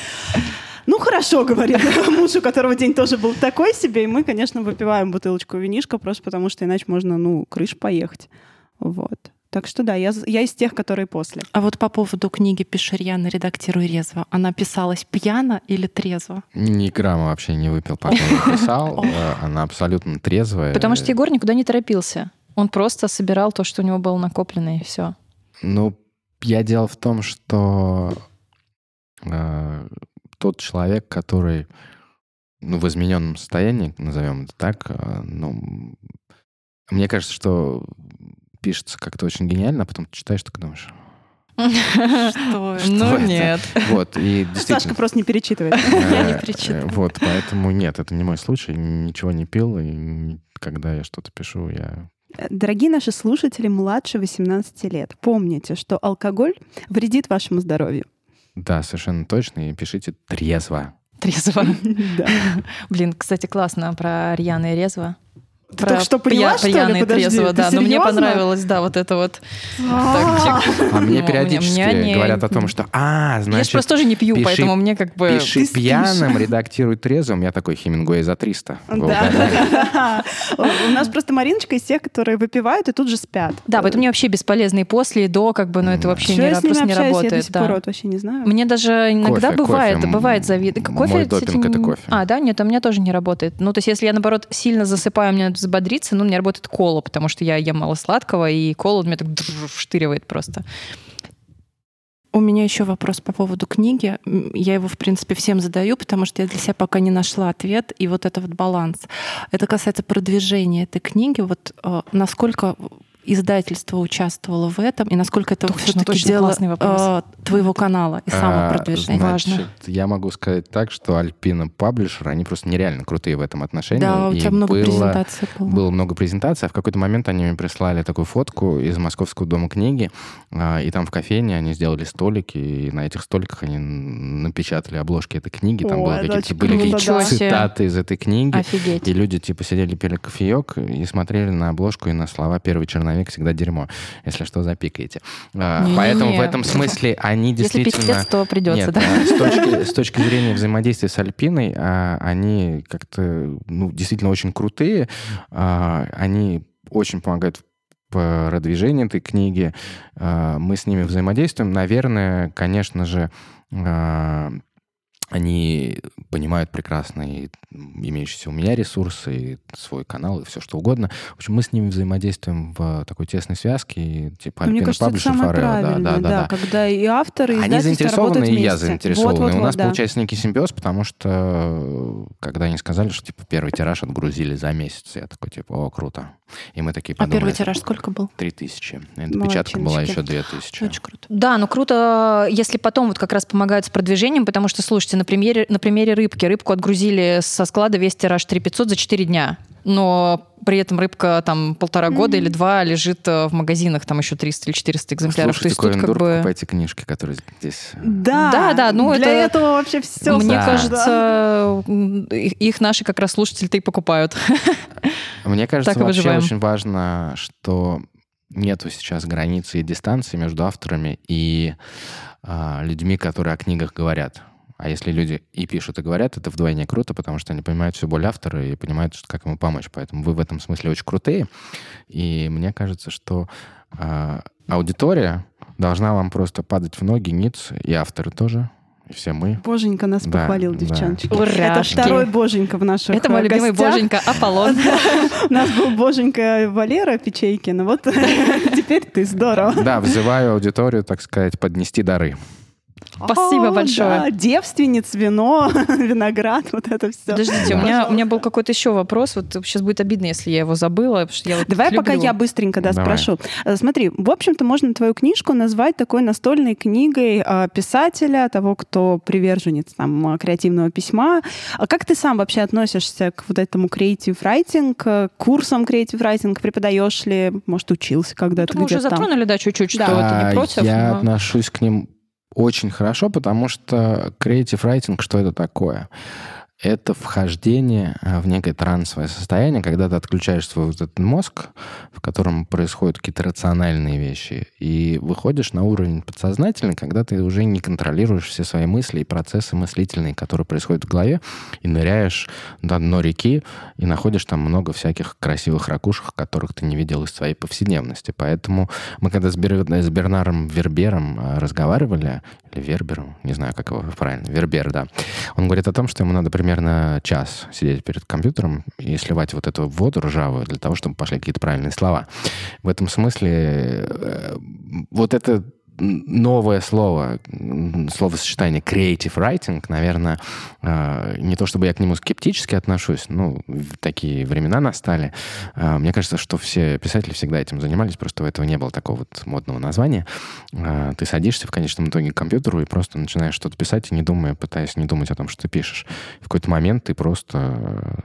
Ну, хорошо, говорит муж, у которого день тоже был такой себе, и мы, конечно, выпиваем бутылочку винишка, просто потому что иначе можно, ну, крыш поехать. Вот. Так что да, я, я из тех, которые после. А вот по поводу книги «Пишерьяна. Редактируй резво». Она писалась пьяно или трезво? Ни грамма вообще не выпил, пока не писал. Э, она абсолютно трезвая. Потому что Егор никуда не торопился. Он просто собирал то, что у него было накоплено, и все. Ну, я дело в том, что э, тот человек, который ну, в измененном состоянии, назовем это так, э, ну, мне кажется, что пишется как-то очень гениально, а потом ты читаешь, так думаешь... Что? Ну нет. Вот, и действительно... Сашка просто не перечитывает. Я не перечитываю. Вот, поэтому нет, это не мой случай. Ничего не пил, и когда я что-то пишу, я Дорогие наши слушатели младше 18 лет, помните, что алкоголь вредит вашему здоровью. Да, совершенно точно. И пишите трезво. Трезво. Блин, кстати, классно про рьяно и резво. Ты только что поняла, что ли? трезво, да. Но мне понравилось, да, вот это вот. А мне периодически говорят о том, что, а, значит... Я же просто тоже не пью, поэтому мне как бы... Пиши пьяным, редактируй трезвым. Я такой Хемингуэй за 300. Да. У нас просто Мариночка из тех, которые выпивают и тут же спят. Да, поэтому мне вообще бесполезно и после, и до, как бы, ну это вообще просто не работает. Я до сих пор вообще не знаю. Мне даже иногда бывает, бывает завид. Кофе, Мой допинг — это кофе. А, да? Нет, у меня тоже не работает. Ну, то есть если я, наоборот, сильно засыпаю, мне взбодриться, ну, у меня работает кола, потому что я ем мало сладкого, и кола у меня так вштыривает просто. У меня еще вопрос по поводу книги. Я его, в принципе, всем задаю, потому что я для себя пока не нашла ответ. И вот это вот баланс. Это касается продвижения этой книги. Вот э, насколько издательство участвовало в этом, и насколько это все-таки дело э, твоего канала и самопродвижения? А, значит, Важно. Я могу сказать так, что Альпина Паблишер, они просто нереально крутые в этом отношении. Да, у тебя много было, презентаций было. Было много презентаций, а в какой-то момент они мне прислали такую фотку из Московского дома книги, э, и там в кофейне они сделали столики, и на этих столиках они напечатали обложки этой книги, там О, были какие-то были какие цитаты из этой книги, Офигеть. и люди типа сидели, пили кофеек и смотрели на обложку и на слова «Первый черновик» человек всегда дерьмо. Если что, запикаете. А, не, Поэтому не. в этом смысле они действительно... Если пиздец, то придется, Нет, да? А, с точки, с точки зрения взаимодействия с Альпиной, а, они как-то ну, действительно очень крутые. Они очень помогают в продвижении этой книги. Мы с ними взаимодействуем. Наверное, конечно же, они понимают прекрасно и имеющиеся у меня ресурсы, и свой канал, и все что угодно. В общем, мы с ними взаимодействуем в такой тесной связке, и, типа Мне кажется, Publisher, это самое да, да, да, да, когда и авторы, и Они заинтересованы, и я заинтересован. Вот, вот, и у нас да. получается некий симбиоз, потому что когда они сказали, что типа первый тираж отгрузили за месяц, я такой, типа, о, круто. И мы такие подумали... А первый тираж сколько был? Три тысячи. Печатка была еще две тысячи. Очень круто. Да, но круто, если потом вот как раз помогают с продвижением, потому что, слушайте, на примере, на примере рыбки. Рыбку отгрузили со склада весь тираж 3500 за 4 дня. Но при этом рыбка там полтора года mm-hmm. или два лежит э, в магазинах, там еще 300 или 400 экземпляров. Слушайте, То есть тут как бы... покупайте книжки, которые здесь... Э, да, да, да. Ну для это... этого вообще все. Мне да. кажется, их наши как раз слушатели-то и покупают. Мне кажется, вообще очень важно, что нету сейчас границы и дистанции между авторами и а, людьми, которые о книгах говорят. А если люди и пишут, и говорят, это вдвойне круто, потому что они понимают всю боль автора и понимают, что, как ему помочь. Поэтому вы в этом смысле очень крутые. И мне кажется, что э, аудитория должна вам просто падать в ноги, ниц, и авторы тоже. И все мы. Боженька нас да, похвалил, да. девчоночки. Ура! Это второй Боженька в наших Это мой любимый Боженька Аполлон. У нас был Боженька Валера Печейкин. Вот теперь ты здорово. Да, взываю аудиторию, так сказать, поднести дары. Спасибо О, большое. Да, девственниц, вино, виноград, вот это все. Подождите, у меня, у меня был какой-то еще вопрос. Вот сейчас будет обидно, если я его забыла. Потому что я вот Давай пока я быстренько да, спрошу. Э, смотри, в общем-то, можно твою книжку назвать такой настольной книгой э, писателя, того, кто приверженец там, э, креативного письма. А как ты сам вообще относишься к вот этому creative writing, к курсам creative writing? Преподаешь ли? Может, учился когда-то ну, Мы уже затронули, да, чуть-чуть, что да. ты не против. Я но... отношусь к ним очень хорошо, потому что creative writing, что это такое? Это вхождение а, в некое трансовое состояние, когда ты отключаешь свой вот этот мозг, в котором происходят какие-то рациональные вещи, и выходишь на уровень подсознательный, когда ты уже не контролируешь все свои мысли и процессы мыслительные, которые происходят в голове, и ныряешь на дно реки, и находишь там много всяких красивых ракушек, которых ты не видел из своей повседневности. Поэтому мы когда с, Бер... с Бернаром Вербером а, разговаривали, или Вербером, не знаю, как его правильно, Вербер, да, он говорит о том, что ему надо примерно примерно час сидеть перед компьютером и сливать вот эту воду ржавую для того, чтобы пошли какие-то правильные слова. В этом смысле э, вот это новое слово, словосочетание creative writing, наверное, а, не то чтобы я к нему скептически отношусь, ну, такие времена настали. А, мне кажется, что все писатели всегда этим занимались, просто у этого не было такого вот модного названия. А, ты садишься в конечном итоге к компьютеру и просто начинаешь что-то писать, и не думая, пытаясь не думать о том, что ты пишешь. В какой-то момент ты просто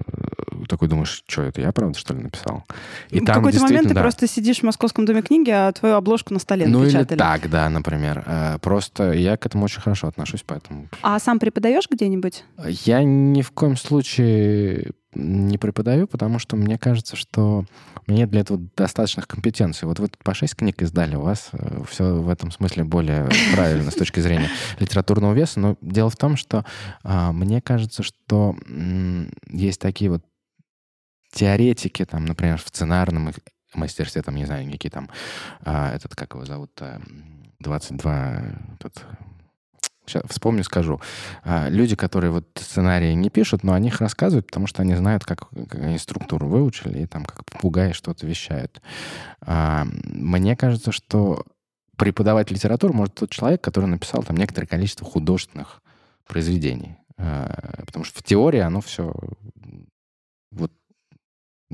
такой думаешь, что это я, правда, что ли, написал? И в какой-то момент ты да. просто сидишь в Московском доме книги, а твою обложку на столе Ну напечатали. или так, да, например. Э, просто я к этому очень хорошо отношусь, поэтому... А сам преподаешь где-нибудь? Я ни в коем случае не преподаю, потому что мне кажется, что мне для этого достаточных компетенций. Вот вы тут по шесть книг издали, у вас э, все в этом смысле более правильно с точки зрения литературного веса. Но дело в том, что а, мне кажется, что есть такие вот теоретики, там, например, в сценарном мастерстве, там, не знаю, какие там, а, этот, как его зовут, 22, этот, Сейчас вспомню, скажу. А, люди, которые вот сценарии не пишут, но о них рассказывают, потому что они знают, как, как они структуру выучили, и там как попугаи что-то вещают. А, мне кажется, что преподавать литературу может тот человек, который написал там некоторое количество художественных произведений. А, потому что в теории оно все вот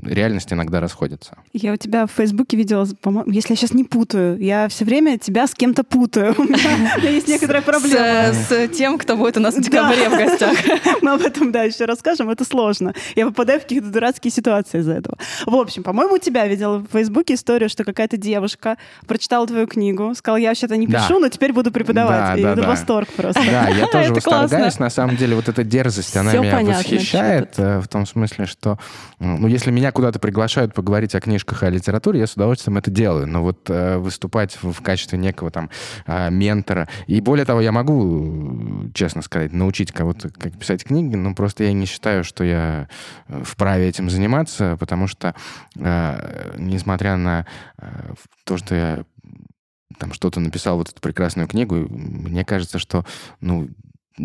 реальность иногда расходится. Я у тебя в Фейсбуке видела, если я сейчас не путаю, я все время тебя с кем-то путаю. У меня есть некоторая проблема. С тем, кто будет у нас в декабре в гостях. Мы об этом, да, еще расскажем. Это сложно. Я попадаю в какие-то дурацкие ситуации из-за этого. В общем, по-моему, у тебя видела в Фейсбуке историю, что какая-то девушка прочитала твою книгу, сказала, я вообще-то не пишу, но теперь буду преподавать. И это восторг просто. Да, я тоже восторгаюсь. На самом деле, вот эта дерзость, она меня восхищает э, в том смысле, что, ну, если меня куда-то приглашают поговорить о книжках о литературе, я с удовольствием это делаю. Но вот э, выступать в, в качестве некого там э, ментора... И более того, я могу, честно сказать, научить кого-то, как писать книги, но просто я не считаю, что я э, вправе этим заниматься, потому что, э, несмотря на э, то, что я там что-то написал, вот эту прекрасную книгу, мне кажется, что, ну,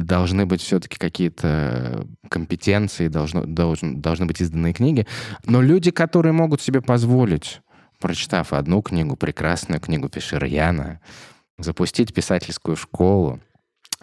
должны быть все-таки какие-то компетенции, должно, должен, должны быть изданные книги. Но люди, которые могут себе позволить, прочитав одну книгу, прекрасную книгу Пешерьяна, запустить писательскую школу,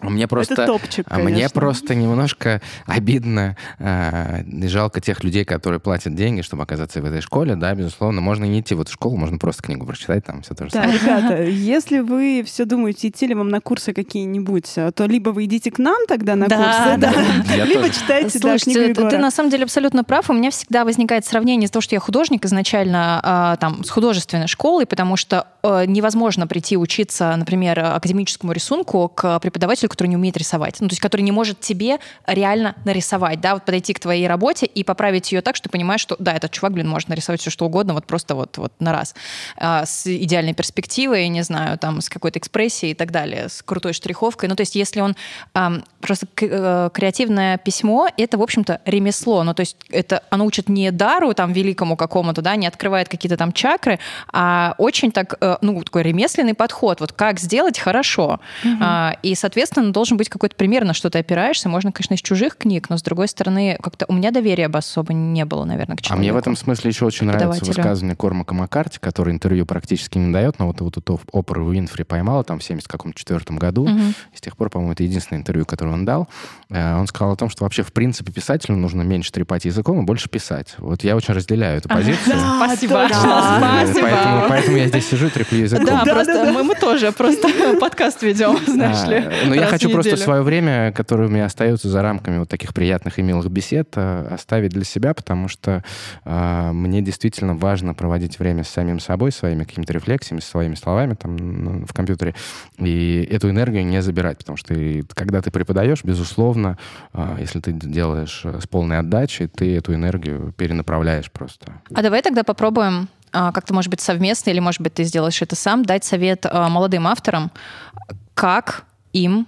Мне просто, Это топчик, а мне конечно. просто немножко обидно э, и жалко тех людей, которые платят деньги, чтобы оказаться в этой школе. Да, безусловно, можно не идти в эту школу, можно просто книгу прочитать, там все то же Да, самое. ребята, если вы все думаете, идти ли вам на курсы какие-нибудь, а, то либо вы идите к нам тогда на Да, курсы, да, Я либо тоже. читайте да, Слушайте, книгу ты, ты на самом деле абсолютно прав. У меня всегда возникает сравнение из-за того, что я художник изначально а, там, с художественной школой, потому что э, невозможно прийти учиться, например, академическому рисунку к преподавателю, который не умеет рисовать. Ну, то есть, который не может тебе реально нарисовать, да, вот подойти к твоей работе и поправить ее так, что ты понимаешь, что да, этот чувак, блин, может нарисовать все, что угодно, вот просто вот, вот на раз. А, с идеальной перспективой, не знаю, там, с какой-то экспрессией и так далее, с крутой штриховкой. Ну, то есть, если он ам, просто э, креативное письмо, это, в общем-то, ремесло. Ну, то есть, это оно учит не дару там великому какому-то, да, не открывает какие-то там чакры, а очень так, э, ну, такой ремесленный подход. Вот как сделать хорошо. А, и, соответственно, должен быть какой-то пример, на что ты опираешься. Можно, конечно, из чужих книг, но, с другой стороны, как-то у меня доверия бы особо не было, наверное, к А человеку. мне в этом смысле еще очень нравится высказывание Кормака Маккарти, который интервью практически не дает, но вот, вот эту Опера Уинфри поймала там в 74 году. Мгм. И с тех пор, по-моему, это единственное интервью, которое он дал. Э, Он сказал о том, что вообще, в принципе, писателю нужно меньше трепать языком и больше писать. Вот я очень разделяю эту позицию. Спасибо. Да. Э, Спасибо. Поэтому, поэтому я здесь сижу и треплю языком. Да, Да, просто да, да. Мы, мы тоже просто подкаст ведем, знаешь ли. А, Но я хочу просто неделю. свое время, которое у меня остается за рамками вот таких приятных и милых бесед, э, оставить для себя, потому что э, мне действительно важно проводить время с самим собой, своими какими-то рефлексиями, своими словами там в компьютере, и эту энергию не забирать, потому что и когда ты преподаешь, безусловно, э, если ты делаешь э, с полной отдачей, ты эту энергию перенаправляешь просто. А давай тогда попробуем а, как-то, может быть, совместно, или, может быть, ты сделаешь это сам, дать совет а, молодым авторам, как им,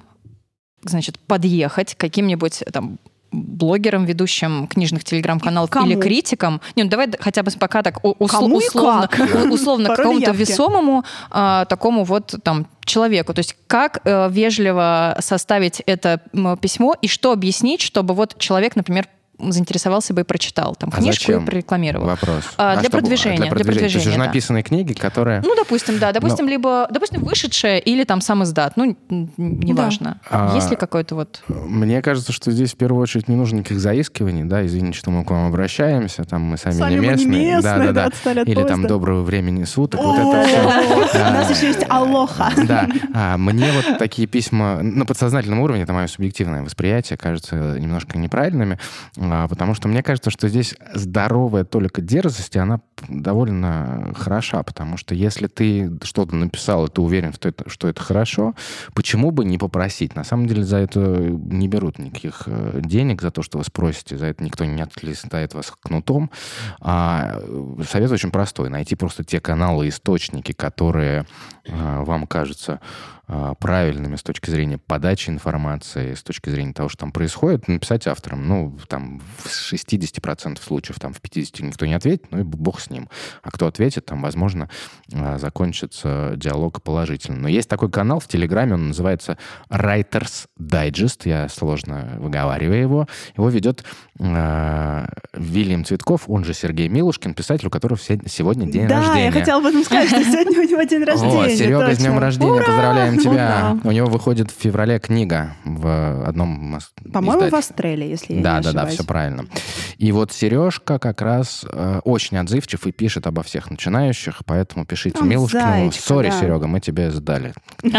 значит, подъехать каким-нибудь там блогерам, ведущим книжных телеграм-каналов или критикам. Не, ну давай хотя бы пока так у- усло- Кому условно, условно к какому-то весомому а, такому вот там человеку. То есть как э, вежливо составить это письмо и что объяснить, чтобы вот человек, например, заинтересовался бы и прочитал там А книжку зачем? и прорекламировал. Вопрос. А, для что- продвижения, для То есть продвижения, уже да. написанные книги, которые... Ну, допустим, да. Допустим, либо, допустим, вышедшее или там сам издат. Ну, неважно. А, Есть ли какой-то вот... Мне кажется, что здесь в первую очередь не нужно никаких заискиваний, да, извините, что мы к вам обращаемся, там мы сами, Сами не мы не местные, местные, да, да, да, да, или там доброго времени суток, вот это все. У нас еще есть алоха. Да, а, мне вот такие письма на подсознательном уровне, это мое субъективное восприятие, кажется немножко неправильными, а, потому что мне кажется, что здесь здоровая только дерзость, и она довольно хороша, потому что если ты что-то написал, и ты уверен, что это, что это хорошо, почему бы не попросить? На самом деле за это не берут никаких э, денег, за то, что вы спросите, за это никто не отлистает вас кнутом. А э, совет очень простой. Найти просто те каналы, источники, которые э, вам кажутся правильными с точки зрения подачи информации, с точки зрения того, что там происходит, написать авторам. Ну, там в 60% случаев, там в 50% никто не ответит, ну и бог с ним. А кто ответит, там, возможно, э, закончится диалог положительно. Но есть такой канал в Телеграме, он называется Writers Digest, я сложно выговариваю его. Его ведет Вильям Цветков, он же Сергей Милушкин, писатель, у которого се- сегодня день да, рождения. я хотела об этом сказать, что сегодня у него день рождения. О, Серега, с днем рождения, Ура! поздравляем тебя. Ура! У него выходит в феврале книга в одном По-моему, в. Австралии, если я Да, не да, да, ошибаюсь. все правильно. И вот Сережка как раз э, очень отзывчив и пишет обо всех начинающих, поэтому пишите Он Милушкину. Сори, да. Серега, мы тебе сдали.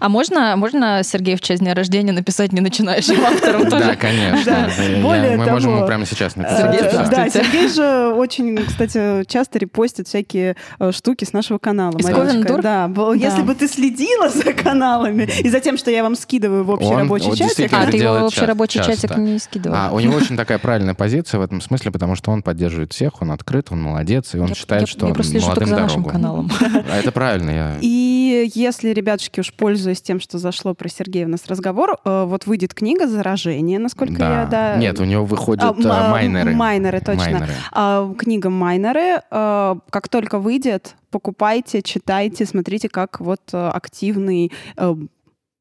А можно, можно Сергей в честь дня рождения написать не начинающим авторам Да, тоже? конечно. Да. Да, я- Более Мы можем того, ему прямо сейчас написать. Сергей. Да. Сергей же очень, кстати, часто репостит всякие э, штуки с нашего канала. Из. Ковентур? Да, бо- если бы ты следила за каналами и за тем, что я вам скидываю в общий Он- рабочий вот чатик, А, ты его в общий рабочий часто. чатик не скидывал? А, у него очень такая правильная позиция в этом смысле, потому что он поддерживает всех, он открыт, он молодец, и он Я- считает, я- что Я просто слежу молодым только за нашим дорогу. каналом. А это правильно, я... И если, ребятушки, уж пользуясь тем, что зашло про Сергея у нас разговор, э, вот выйдет книга «Заражение», насколько я... Да, Нет, у него выходят А, э, ма- майнеры. Майнеры, точно. Майнеры. А, книга «Майнеры». э, как только выйдет, покупайте, читайте, смотрите, как вот активный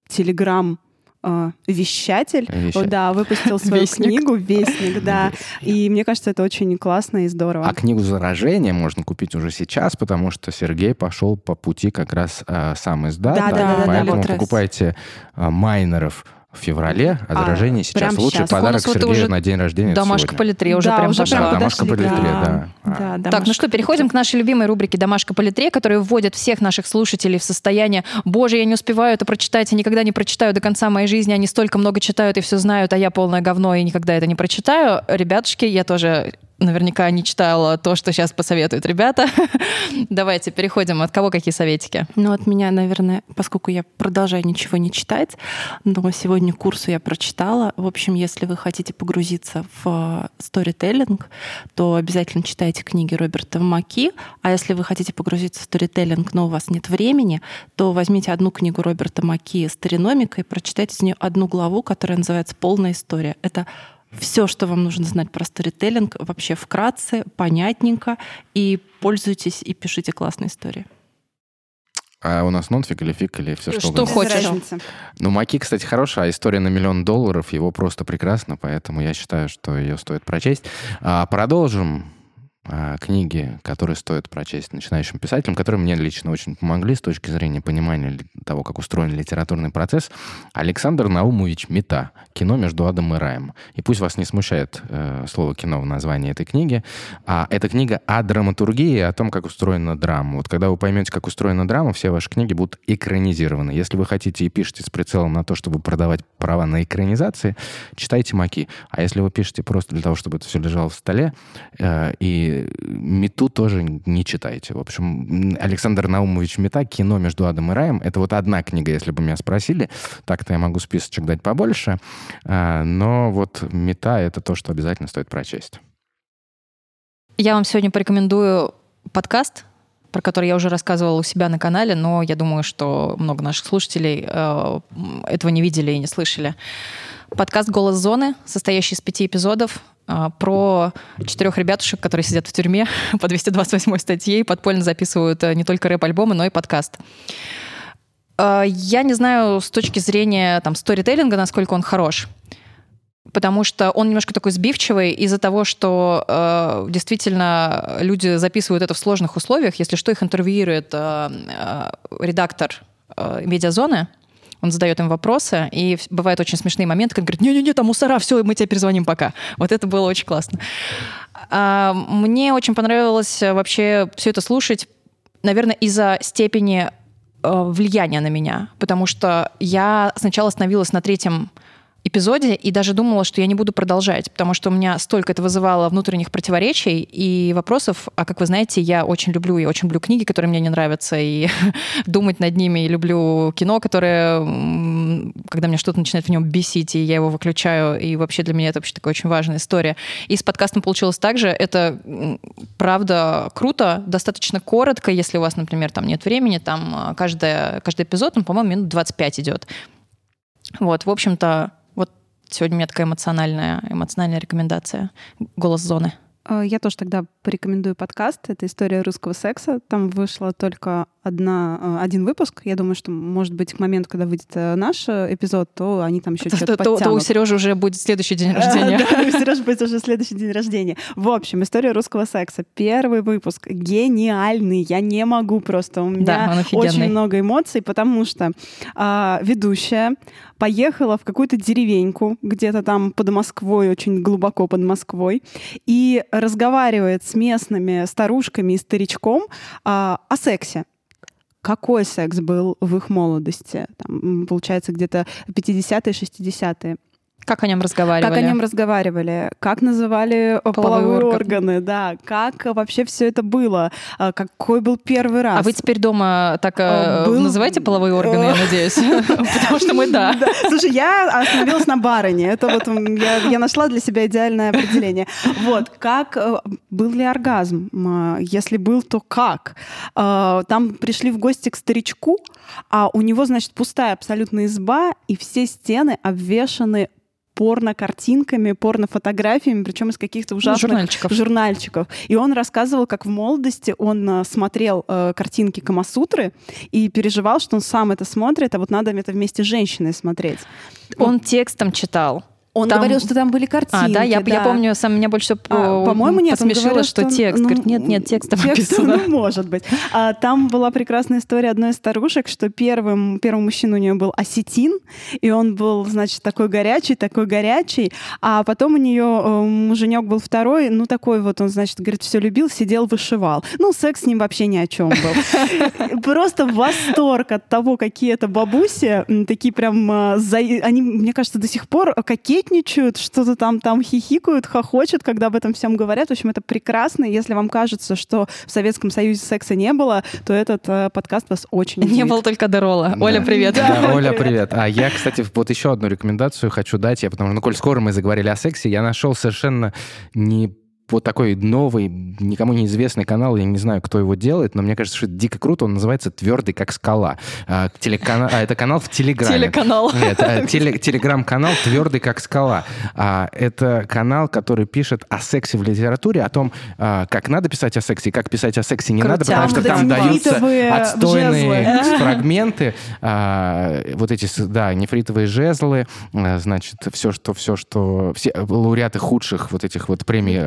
Телеграм вещатель, Вещатель. да, выпустил свою Вестник. книгу «Вестник», да, и мне кажется, это очень классно и здорово. А книгу «Заражение» можно купить уже сейчас, потому что Сергей пошел по пути как раз э, сам издата. Да-да-да-да-да, Поэтому вот раз. покупайте э, майнеров в феврале, а А, «Заражение» сейчас. прям Лучший сейчас. Подарок Сергею уже на день рождения Домашка по литре уже Да, прям уже пошла. прям Да, домашка по литре, да. да. А. Да, Так, ну что, переходим к нашей любимой рубрике «Домашка по литре», которая вводит всех наших слушателей в состояние «Боже, я не успеваю это прочитать, я никогда не прочитаю до конца моей жизни, они столько много читают и все знают, а я полное говно и никогда это не прочитаю». Ребятушки, я тоже наверняка не читала то, что сейчас посоветуют ребята. Давайте переходим. От кого какие советики? Ну, от меня, наверное, поскольку я продолжаю ничего не читать, но сегодня курсу я прочитала. В общем, если вы хотите погрузиться в сторителлинг, то обязательно читайте книги Роберта Маки. А если вы хотите погрузиться в сторителлинг, но у вас нет времени, то возьмите одну книгу Роберта Маки «Стариномика» и прочитайте из нее одну главу, которая называется «Полная история». Это все, что вам нужно знать про сторителлинг, вообще вкратце, понятненько, и пользуйтесь и пишите классные истории. А у нас нонфик или фик, или все что, Что угодно? Хочешь. разницы. Ну, Маки, кстати, хорошая, а история на миллион долларов, его просто прекрасно, поэтому я считаю, что ее стоит прочесть. А, продолжим книги, которые стоит прочесть начинающим писателям, которые мне лично очень помогли с точки зрения понимания того, как устроен литературный процесс. Александр Наумович «Мета. Кино между адом и раем». И пусть вас не смущает э, слово «кино» в названии этой книги, а эта книга о драматургии, о том, как устроена драма. Вот когда вы поймете, как устроена драма, все ваши книги будут экранизированы. Если вы хотите и пишете с прицелом на то, чтобы продавать права на экранизации, читайте «Маки». А если вы пишете просто для того, чтобы это все лежало в столе, э, и «Мету» тоже не читайте. В общем, Александр Наумович «Мета. Кино между адом и раем» — это вот одна книга, если бы меня спросили. Так-то я могу списочек дать побольше. А, Но вот «Мета» — это то, что обязательно стоит прочесть. Я вам сегодня порекомендую подкаст, про который я уже рассказывала у себя на канале, но я думаю, что много наших слушателей э, этого не видели и не слышали. Подкаст «Голос зоны», состоящий из пяти эпизодов, про четырех ребятушек, которые сидят в тюрьме по 228 статье и подпольно записывают э, не только рэп-альбомы, но и подкаст. Э, Я не знаю с точки зрения там, сторителлинга, насколько он хорош потому что он немножко такой сбивчивый из-за того, что э, действительно люди записывают это в сложных условиях. Если что, их интервьюирует э, э, редактор э, медиазоны, он задает им вопросы, и бывают очень смешные моменты, когда говорит, не-не-не, там мусора, все, мы тебе перезвоним пока. Вот это было очень классно. А, Мне очень понравилось э, вообще все это слушать, наверное, из-за степени э, влияния на меня, потому что я сначала остановилась на третьем эпизоде и даже думала, что я не буду продолжать, потому что у меня столько это вызывало внутренних противоречий и вопросов. А как вы знаете, я очень люблю и очень люблю книги, которые мне не нравятся, и думать над ними, и люблю кино, которое, когда мне что-то начинает в нем бесить, и я его выключаю, и вообще для меня это вообще такая очень важная история. И с подкастом получилось так же. Это, правда, круто, достаточно коротко, если у вас, например, там нет времени, там а, каждая, каждый эпизод, ну, по-моему, минут 25 идет. Вот, в общем-то, сегодня у меня такая эмоциональная, эмоциональная рекомендация. Голос зоны. Э, Я тоже тогда порекомендую подкаст. Это история русского секса. Там вышло только одна, э, один выпуск. Я думаю, что, может быть, к моменту, когда выйдет э, наш э, эпизод, то они там еще То, что-то то- то у. Сережи уже будет следующий день рождения. Да, у Сережи будет уже следующий день рождения. В общем, история русского секса. Первый выпуск гениальный. Я не могу просто. У меня очень много эмоций, потому что а, ведущая поехала в какую-то деревеньку, где-то там под Москвой, очень глубоко под Москвой, и разговаривает с местными старушками и старичком а, о сексе какой секс был в их молодости, там, получается, где-то 50-е, 60-е. Как о нем разговаривали? Как о нем разговаривали, как называли э, Половые половые органы. органы, да, как э, вообще все это было, а, какой был первый раз. А вы теперь дома так э, А, был- называете половые органы, я надеюсь? Потому что мы да. Слушай, я остановилась на барыне. Это вот я, нашла для себя идеальное определение. Вот, как э, был ли оргазм? М, Если был, то как? Э, Там пришли в гости к старичку, а у него, значит, пустая абсолютно изба, и все стены обвешаны порно-картинками, порно-фотографиями, причем из каких-то ужасных журнальчиков. журнальчиков. И он рассказывал, как в молодости он э, смотрел э, картинки Камасутры и переживал, что он сам это смотрит, а вот надо это вместе с женщиной смотреть. Он текстом читал. Он Там- говорил, что там были картинки. А, да, я, я да. помню, сам меня больше А, по- по-моему, нет. посмешило, говорил, что текст. ну, Говорит, нет, нет, текстом текст, написано. Ну, может быть. А, там была прекрасная история одной из старушек, что первым, первым мужчиной у нее был осетин, и он был, значит, такой горячий, такой горячий, а потом у нее э, муженек был второй, ну, такой вот, он, значит, говорит, все любил, сидел, вышивал. Ну, секс с ним вообще ни о чем был. Просто восторг от того, какие это бабуси, такие прям, за- они, мне кажется, до сих пор кокетничают, что-то там, там хихикают, хохочут, когда об этом всем говорят. В общем, это прекрасно. Если вам кажется, что в Советском Союзе секса не было, то этот э, подкаст вас очень Не удивит. было только Дорола. Да. Оля, привет. Да, Да, Оля, привет. привет. А я, кстати, вот еще одну рекомендацию хочу дать. Я потому что, ну, коль скоро мы заговорили о сексе, я нашел совершенно не вот такой новый, никому неизвестный канал, я не знаю, кто его делает, но мне кажется, что это дико круто, он называется «Твердый как скала». А, телекана- а, это канал в Телеграме. Телеканал. Нет, э, теле- телеграм-канал «Твердый как скала». А, Это канал, который пишет о сексе в литературе, о том, а, как надо писать о сексе и как писать о сексе не надо, Крутяк. потому что там даются нефритовые отстойные фрагменты, а, вот эти, да, нефритовые жезлы, а, значит, все, что, все, что, все лауреаты худших вот этих вот премий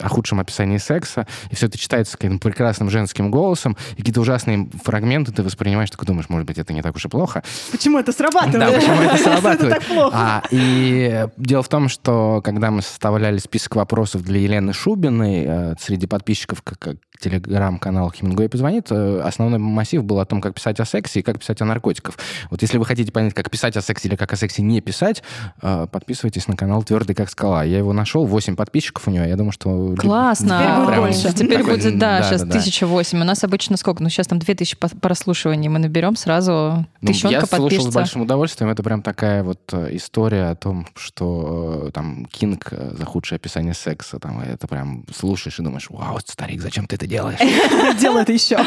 о, худшем описании секса, и все это читается каким-то прекрасным женским голосом, и какие-то ужасные фрагменты ты воспринимаешь, такой думаешь, может быть, это не так уж и плохо, Почему это срабатывает? да, почему это срабатывает? А, и дело в том, что когда мы составляли список вопросов для Елены Шубиной э, среди подписчиков как, телеграм-канал Хемингуэй позвонит, э, основной массив был о том, как писать о сексе и как писать о наркотиках. Вот если вы хотите понять, как писать о сексе или как о сексе не писать, э, подписывайтесь на канал Твердый как скала. Я его нашел, 8 подписчиков у него. Я думаю, что... Классно. Теперь будет Прям больше. Теперь такой, будет, да, да, сейчас да, да. 1008. У нас обычно сколько? Ну, сейчас там 2000 по- прослушиваний мы наберем, сразу Ну, тысячонка я слушал с большим удовольствием. Это прям такая вот э, история о том, что э, там Кинг э, за худшее описание секса. Там, это прям слушаешь и думаешь, вау, старик, зачем ты это делаешь? Делай это еще.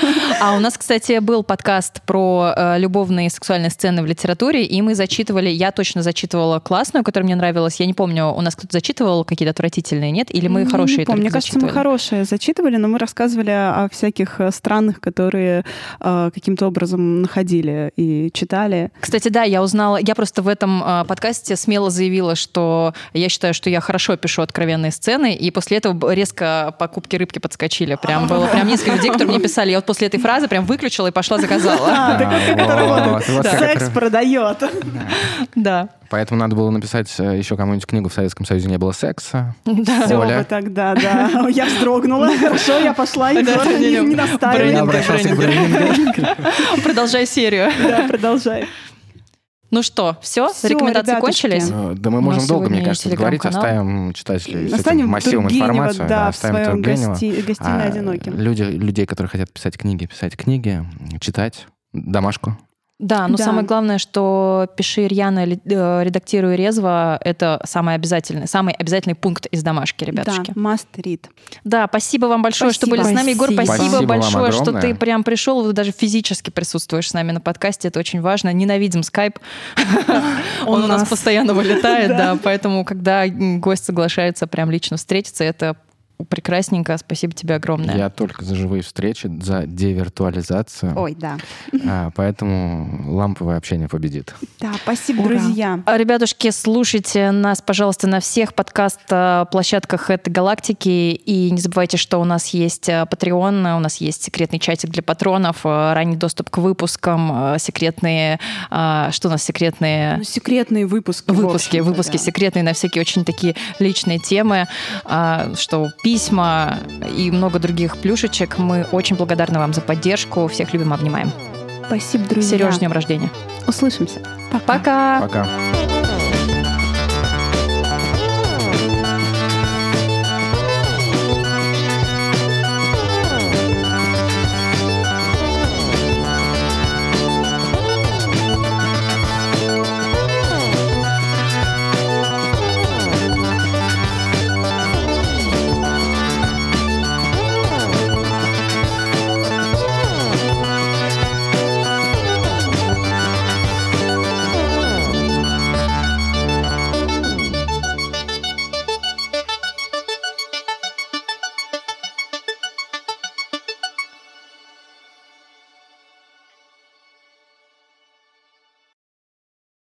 А у нас, кстати, был подкаст про любовные и сексуальные сцены в литературе, и мы зачитывали, я точно зачитывала классную, которая мне нравилась. Я не помню, у нас кто-то зачитывал какие-то отвратительные, нет? Или мы Ну, хорошие не помню. Мне кажется, мы хорошие зачитывали, но мы рассказывали о всяких э, странных, которые э, каким-то образом находили и читали. Кстати, да, я узнала, я просто в этом э, подкасте смело заявила, что я считаю, что я хорошо пишу откровенные сцены, и после этого резко покупки рыбки подскочили. Прям было прям несколько людей, которые мне писали. Я вот после этой фразы прям выключила и пошла заказала. А, Секс продает. Да. Поэтому надо было написать э, еще кому-нибудь книгу «В Советском Союзе не было секса». Все Оля. бы тогда, да. Я вздрогнула. Хорошо, я пошла, Да, не. Брейнингу. Продолжай серию. Да, продолжай. Ну что, все? Всё, Рекомендации ребятушки. кончились? Э, Да мы можем долго, мне кажется, говорить. Оставим читателей с Останем этим массивом Тургенева, информации. да, в оставим своем Тургенева. гости- гостиной А, одиноким. Люди, людей, которые хотят писать книги, писать книги, читать домашку. Да, но Да. самое главное, что пиши рьяно, э, редактируй резво, это самый обязательный, самый обязательный пункт из домашки, ребятушки. Да, must read. Да, спасибо вам большое, что Спасибо. были с нами. Егор, Спасибо. спасибо, большое, что ты прям пришел, вот даже физически присутствуешь с нами на подкасте. Это очень важно. Ненавидим скайп. Он у нас постоянно вылетает, да. Поэтому, когда гость соглашается прям лично встретиться, это прекрасненько. Спасибо тебе огромное. Я только за живые встречи, за девиртуализацию. Ой, да. А, поэтому ламповое общение победит. Да, спасибо, Ура. друзья. А, Ребятушки, слушайте нас, пожалуйста, на всех подкаст-площадках этой галактики. И не забывайте, что у нас есть э, Patreon, у нас есть секретный чатик для патронов, ранний доступ к выпускам, секретные... Что у нас секретные... Ну, секретные выпуски. Выпуски, выпуски да. секретные на всякие очень такие личные темы, а, что письма и много других плюшечек. Мы очень благодарны вам за поддержку. Всех любим, обнимаем. Спасибо, друзья. Сереж, с днем рождения. Услышимся. Пока! Пока.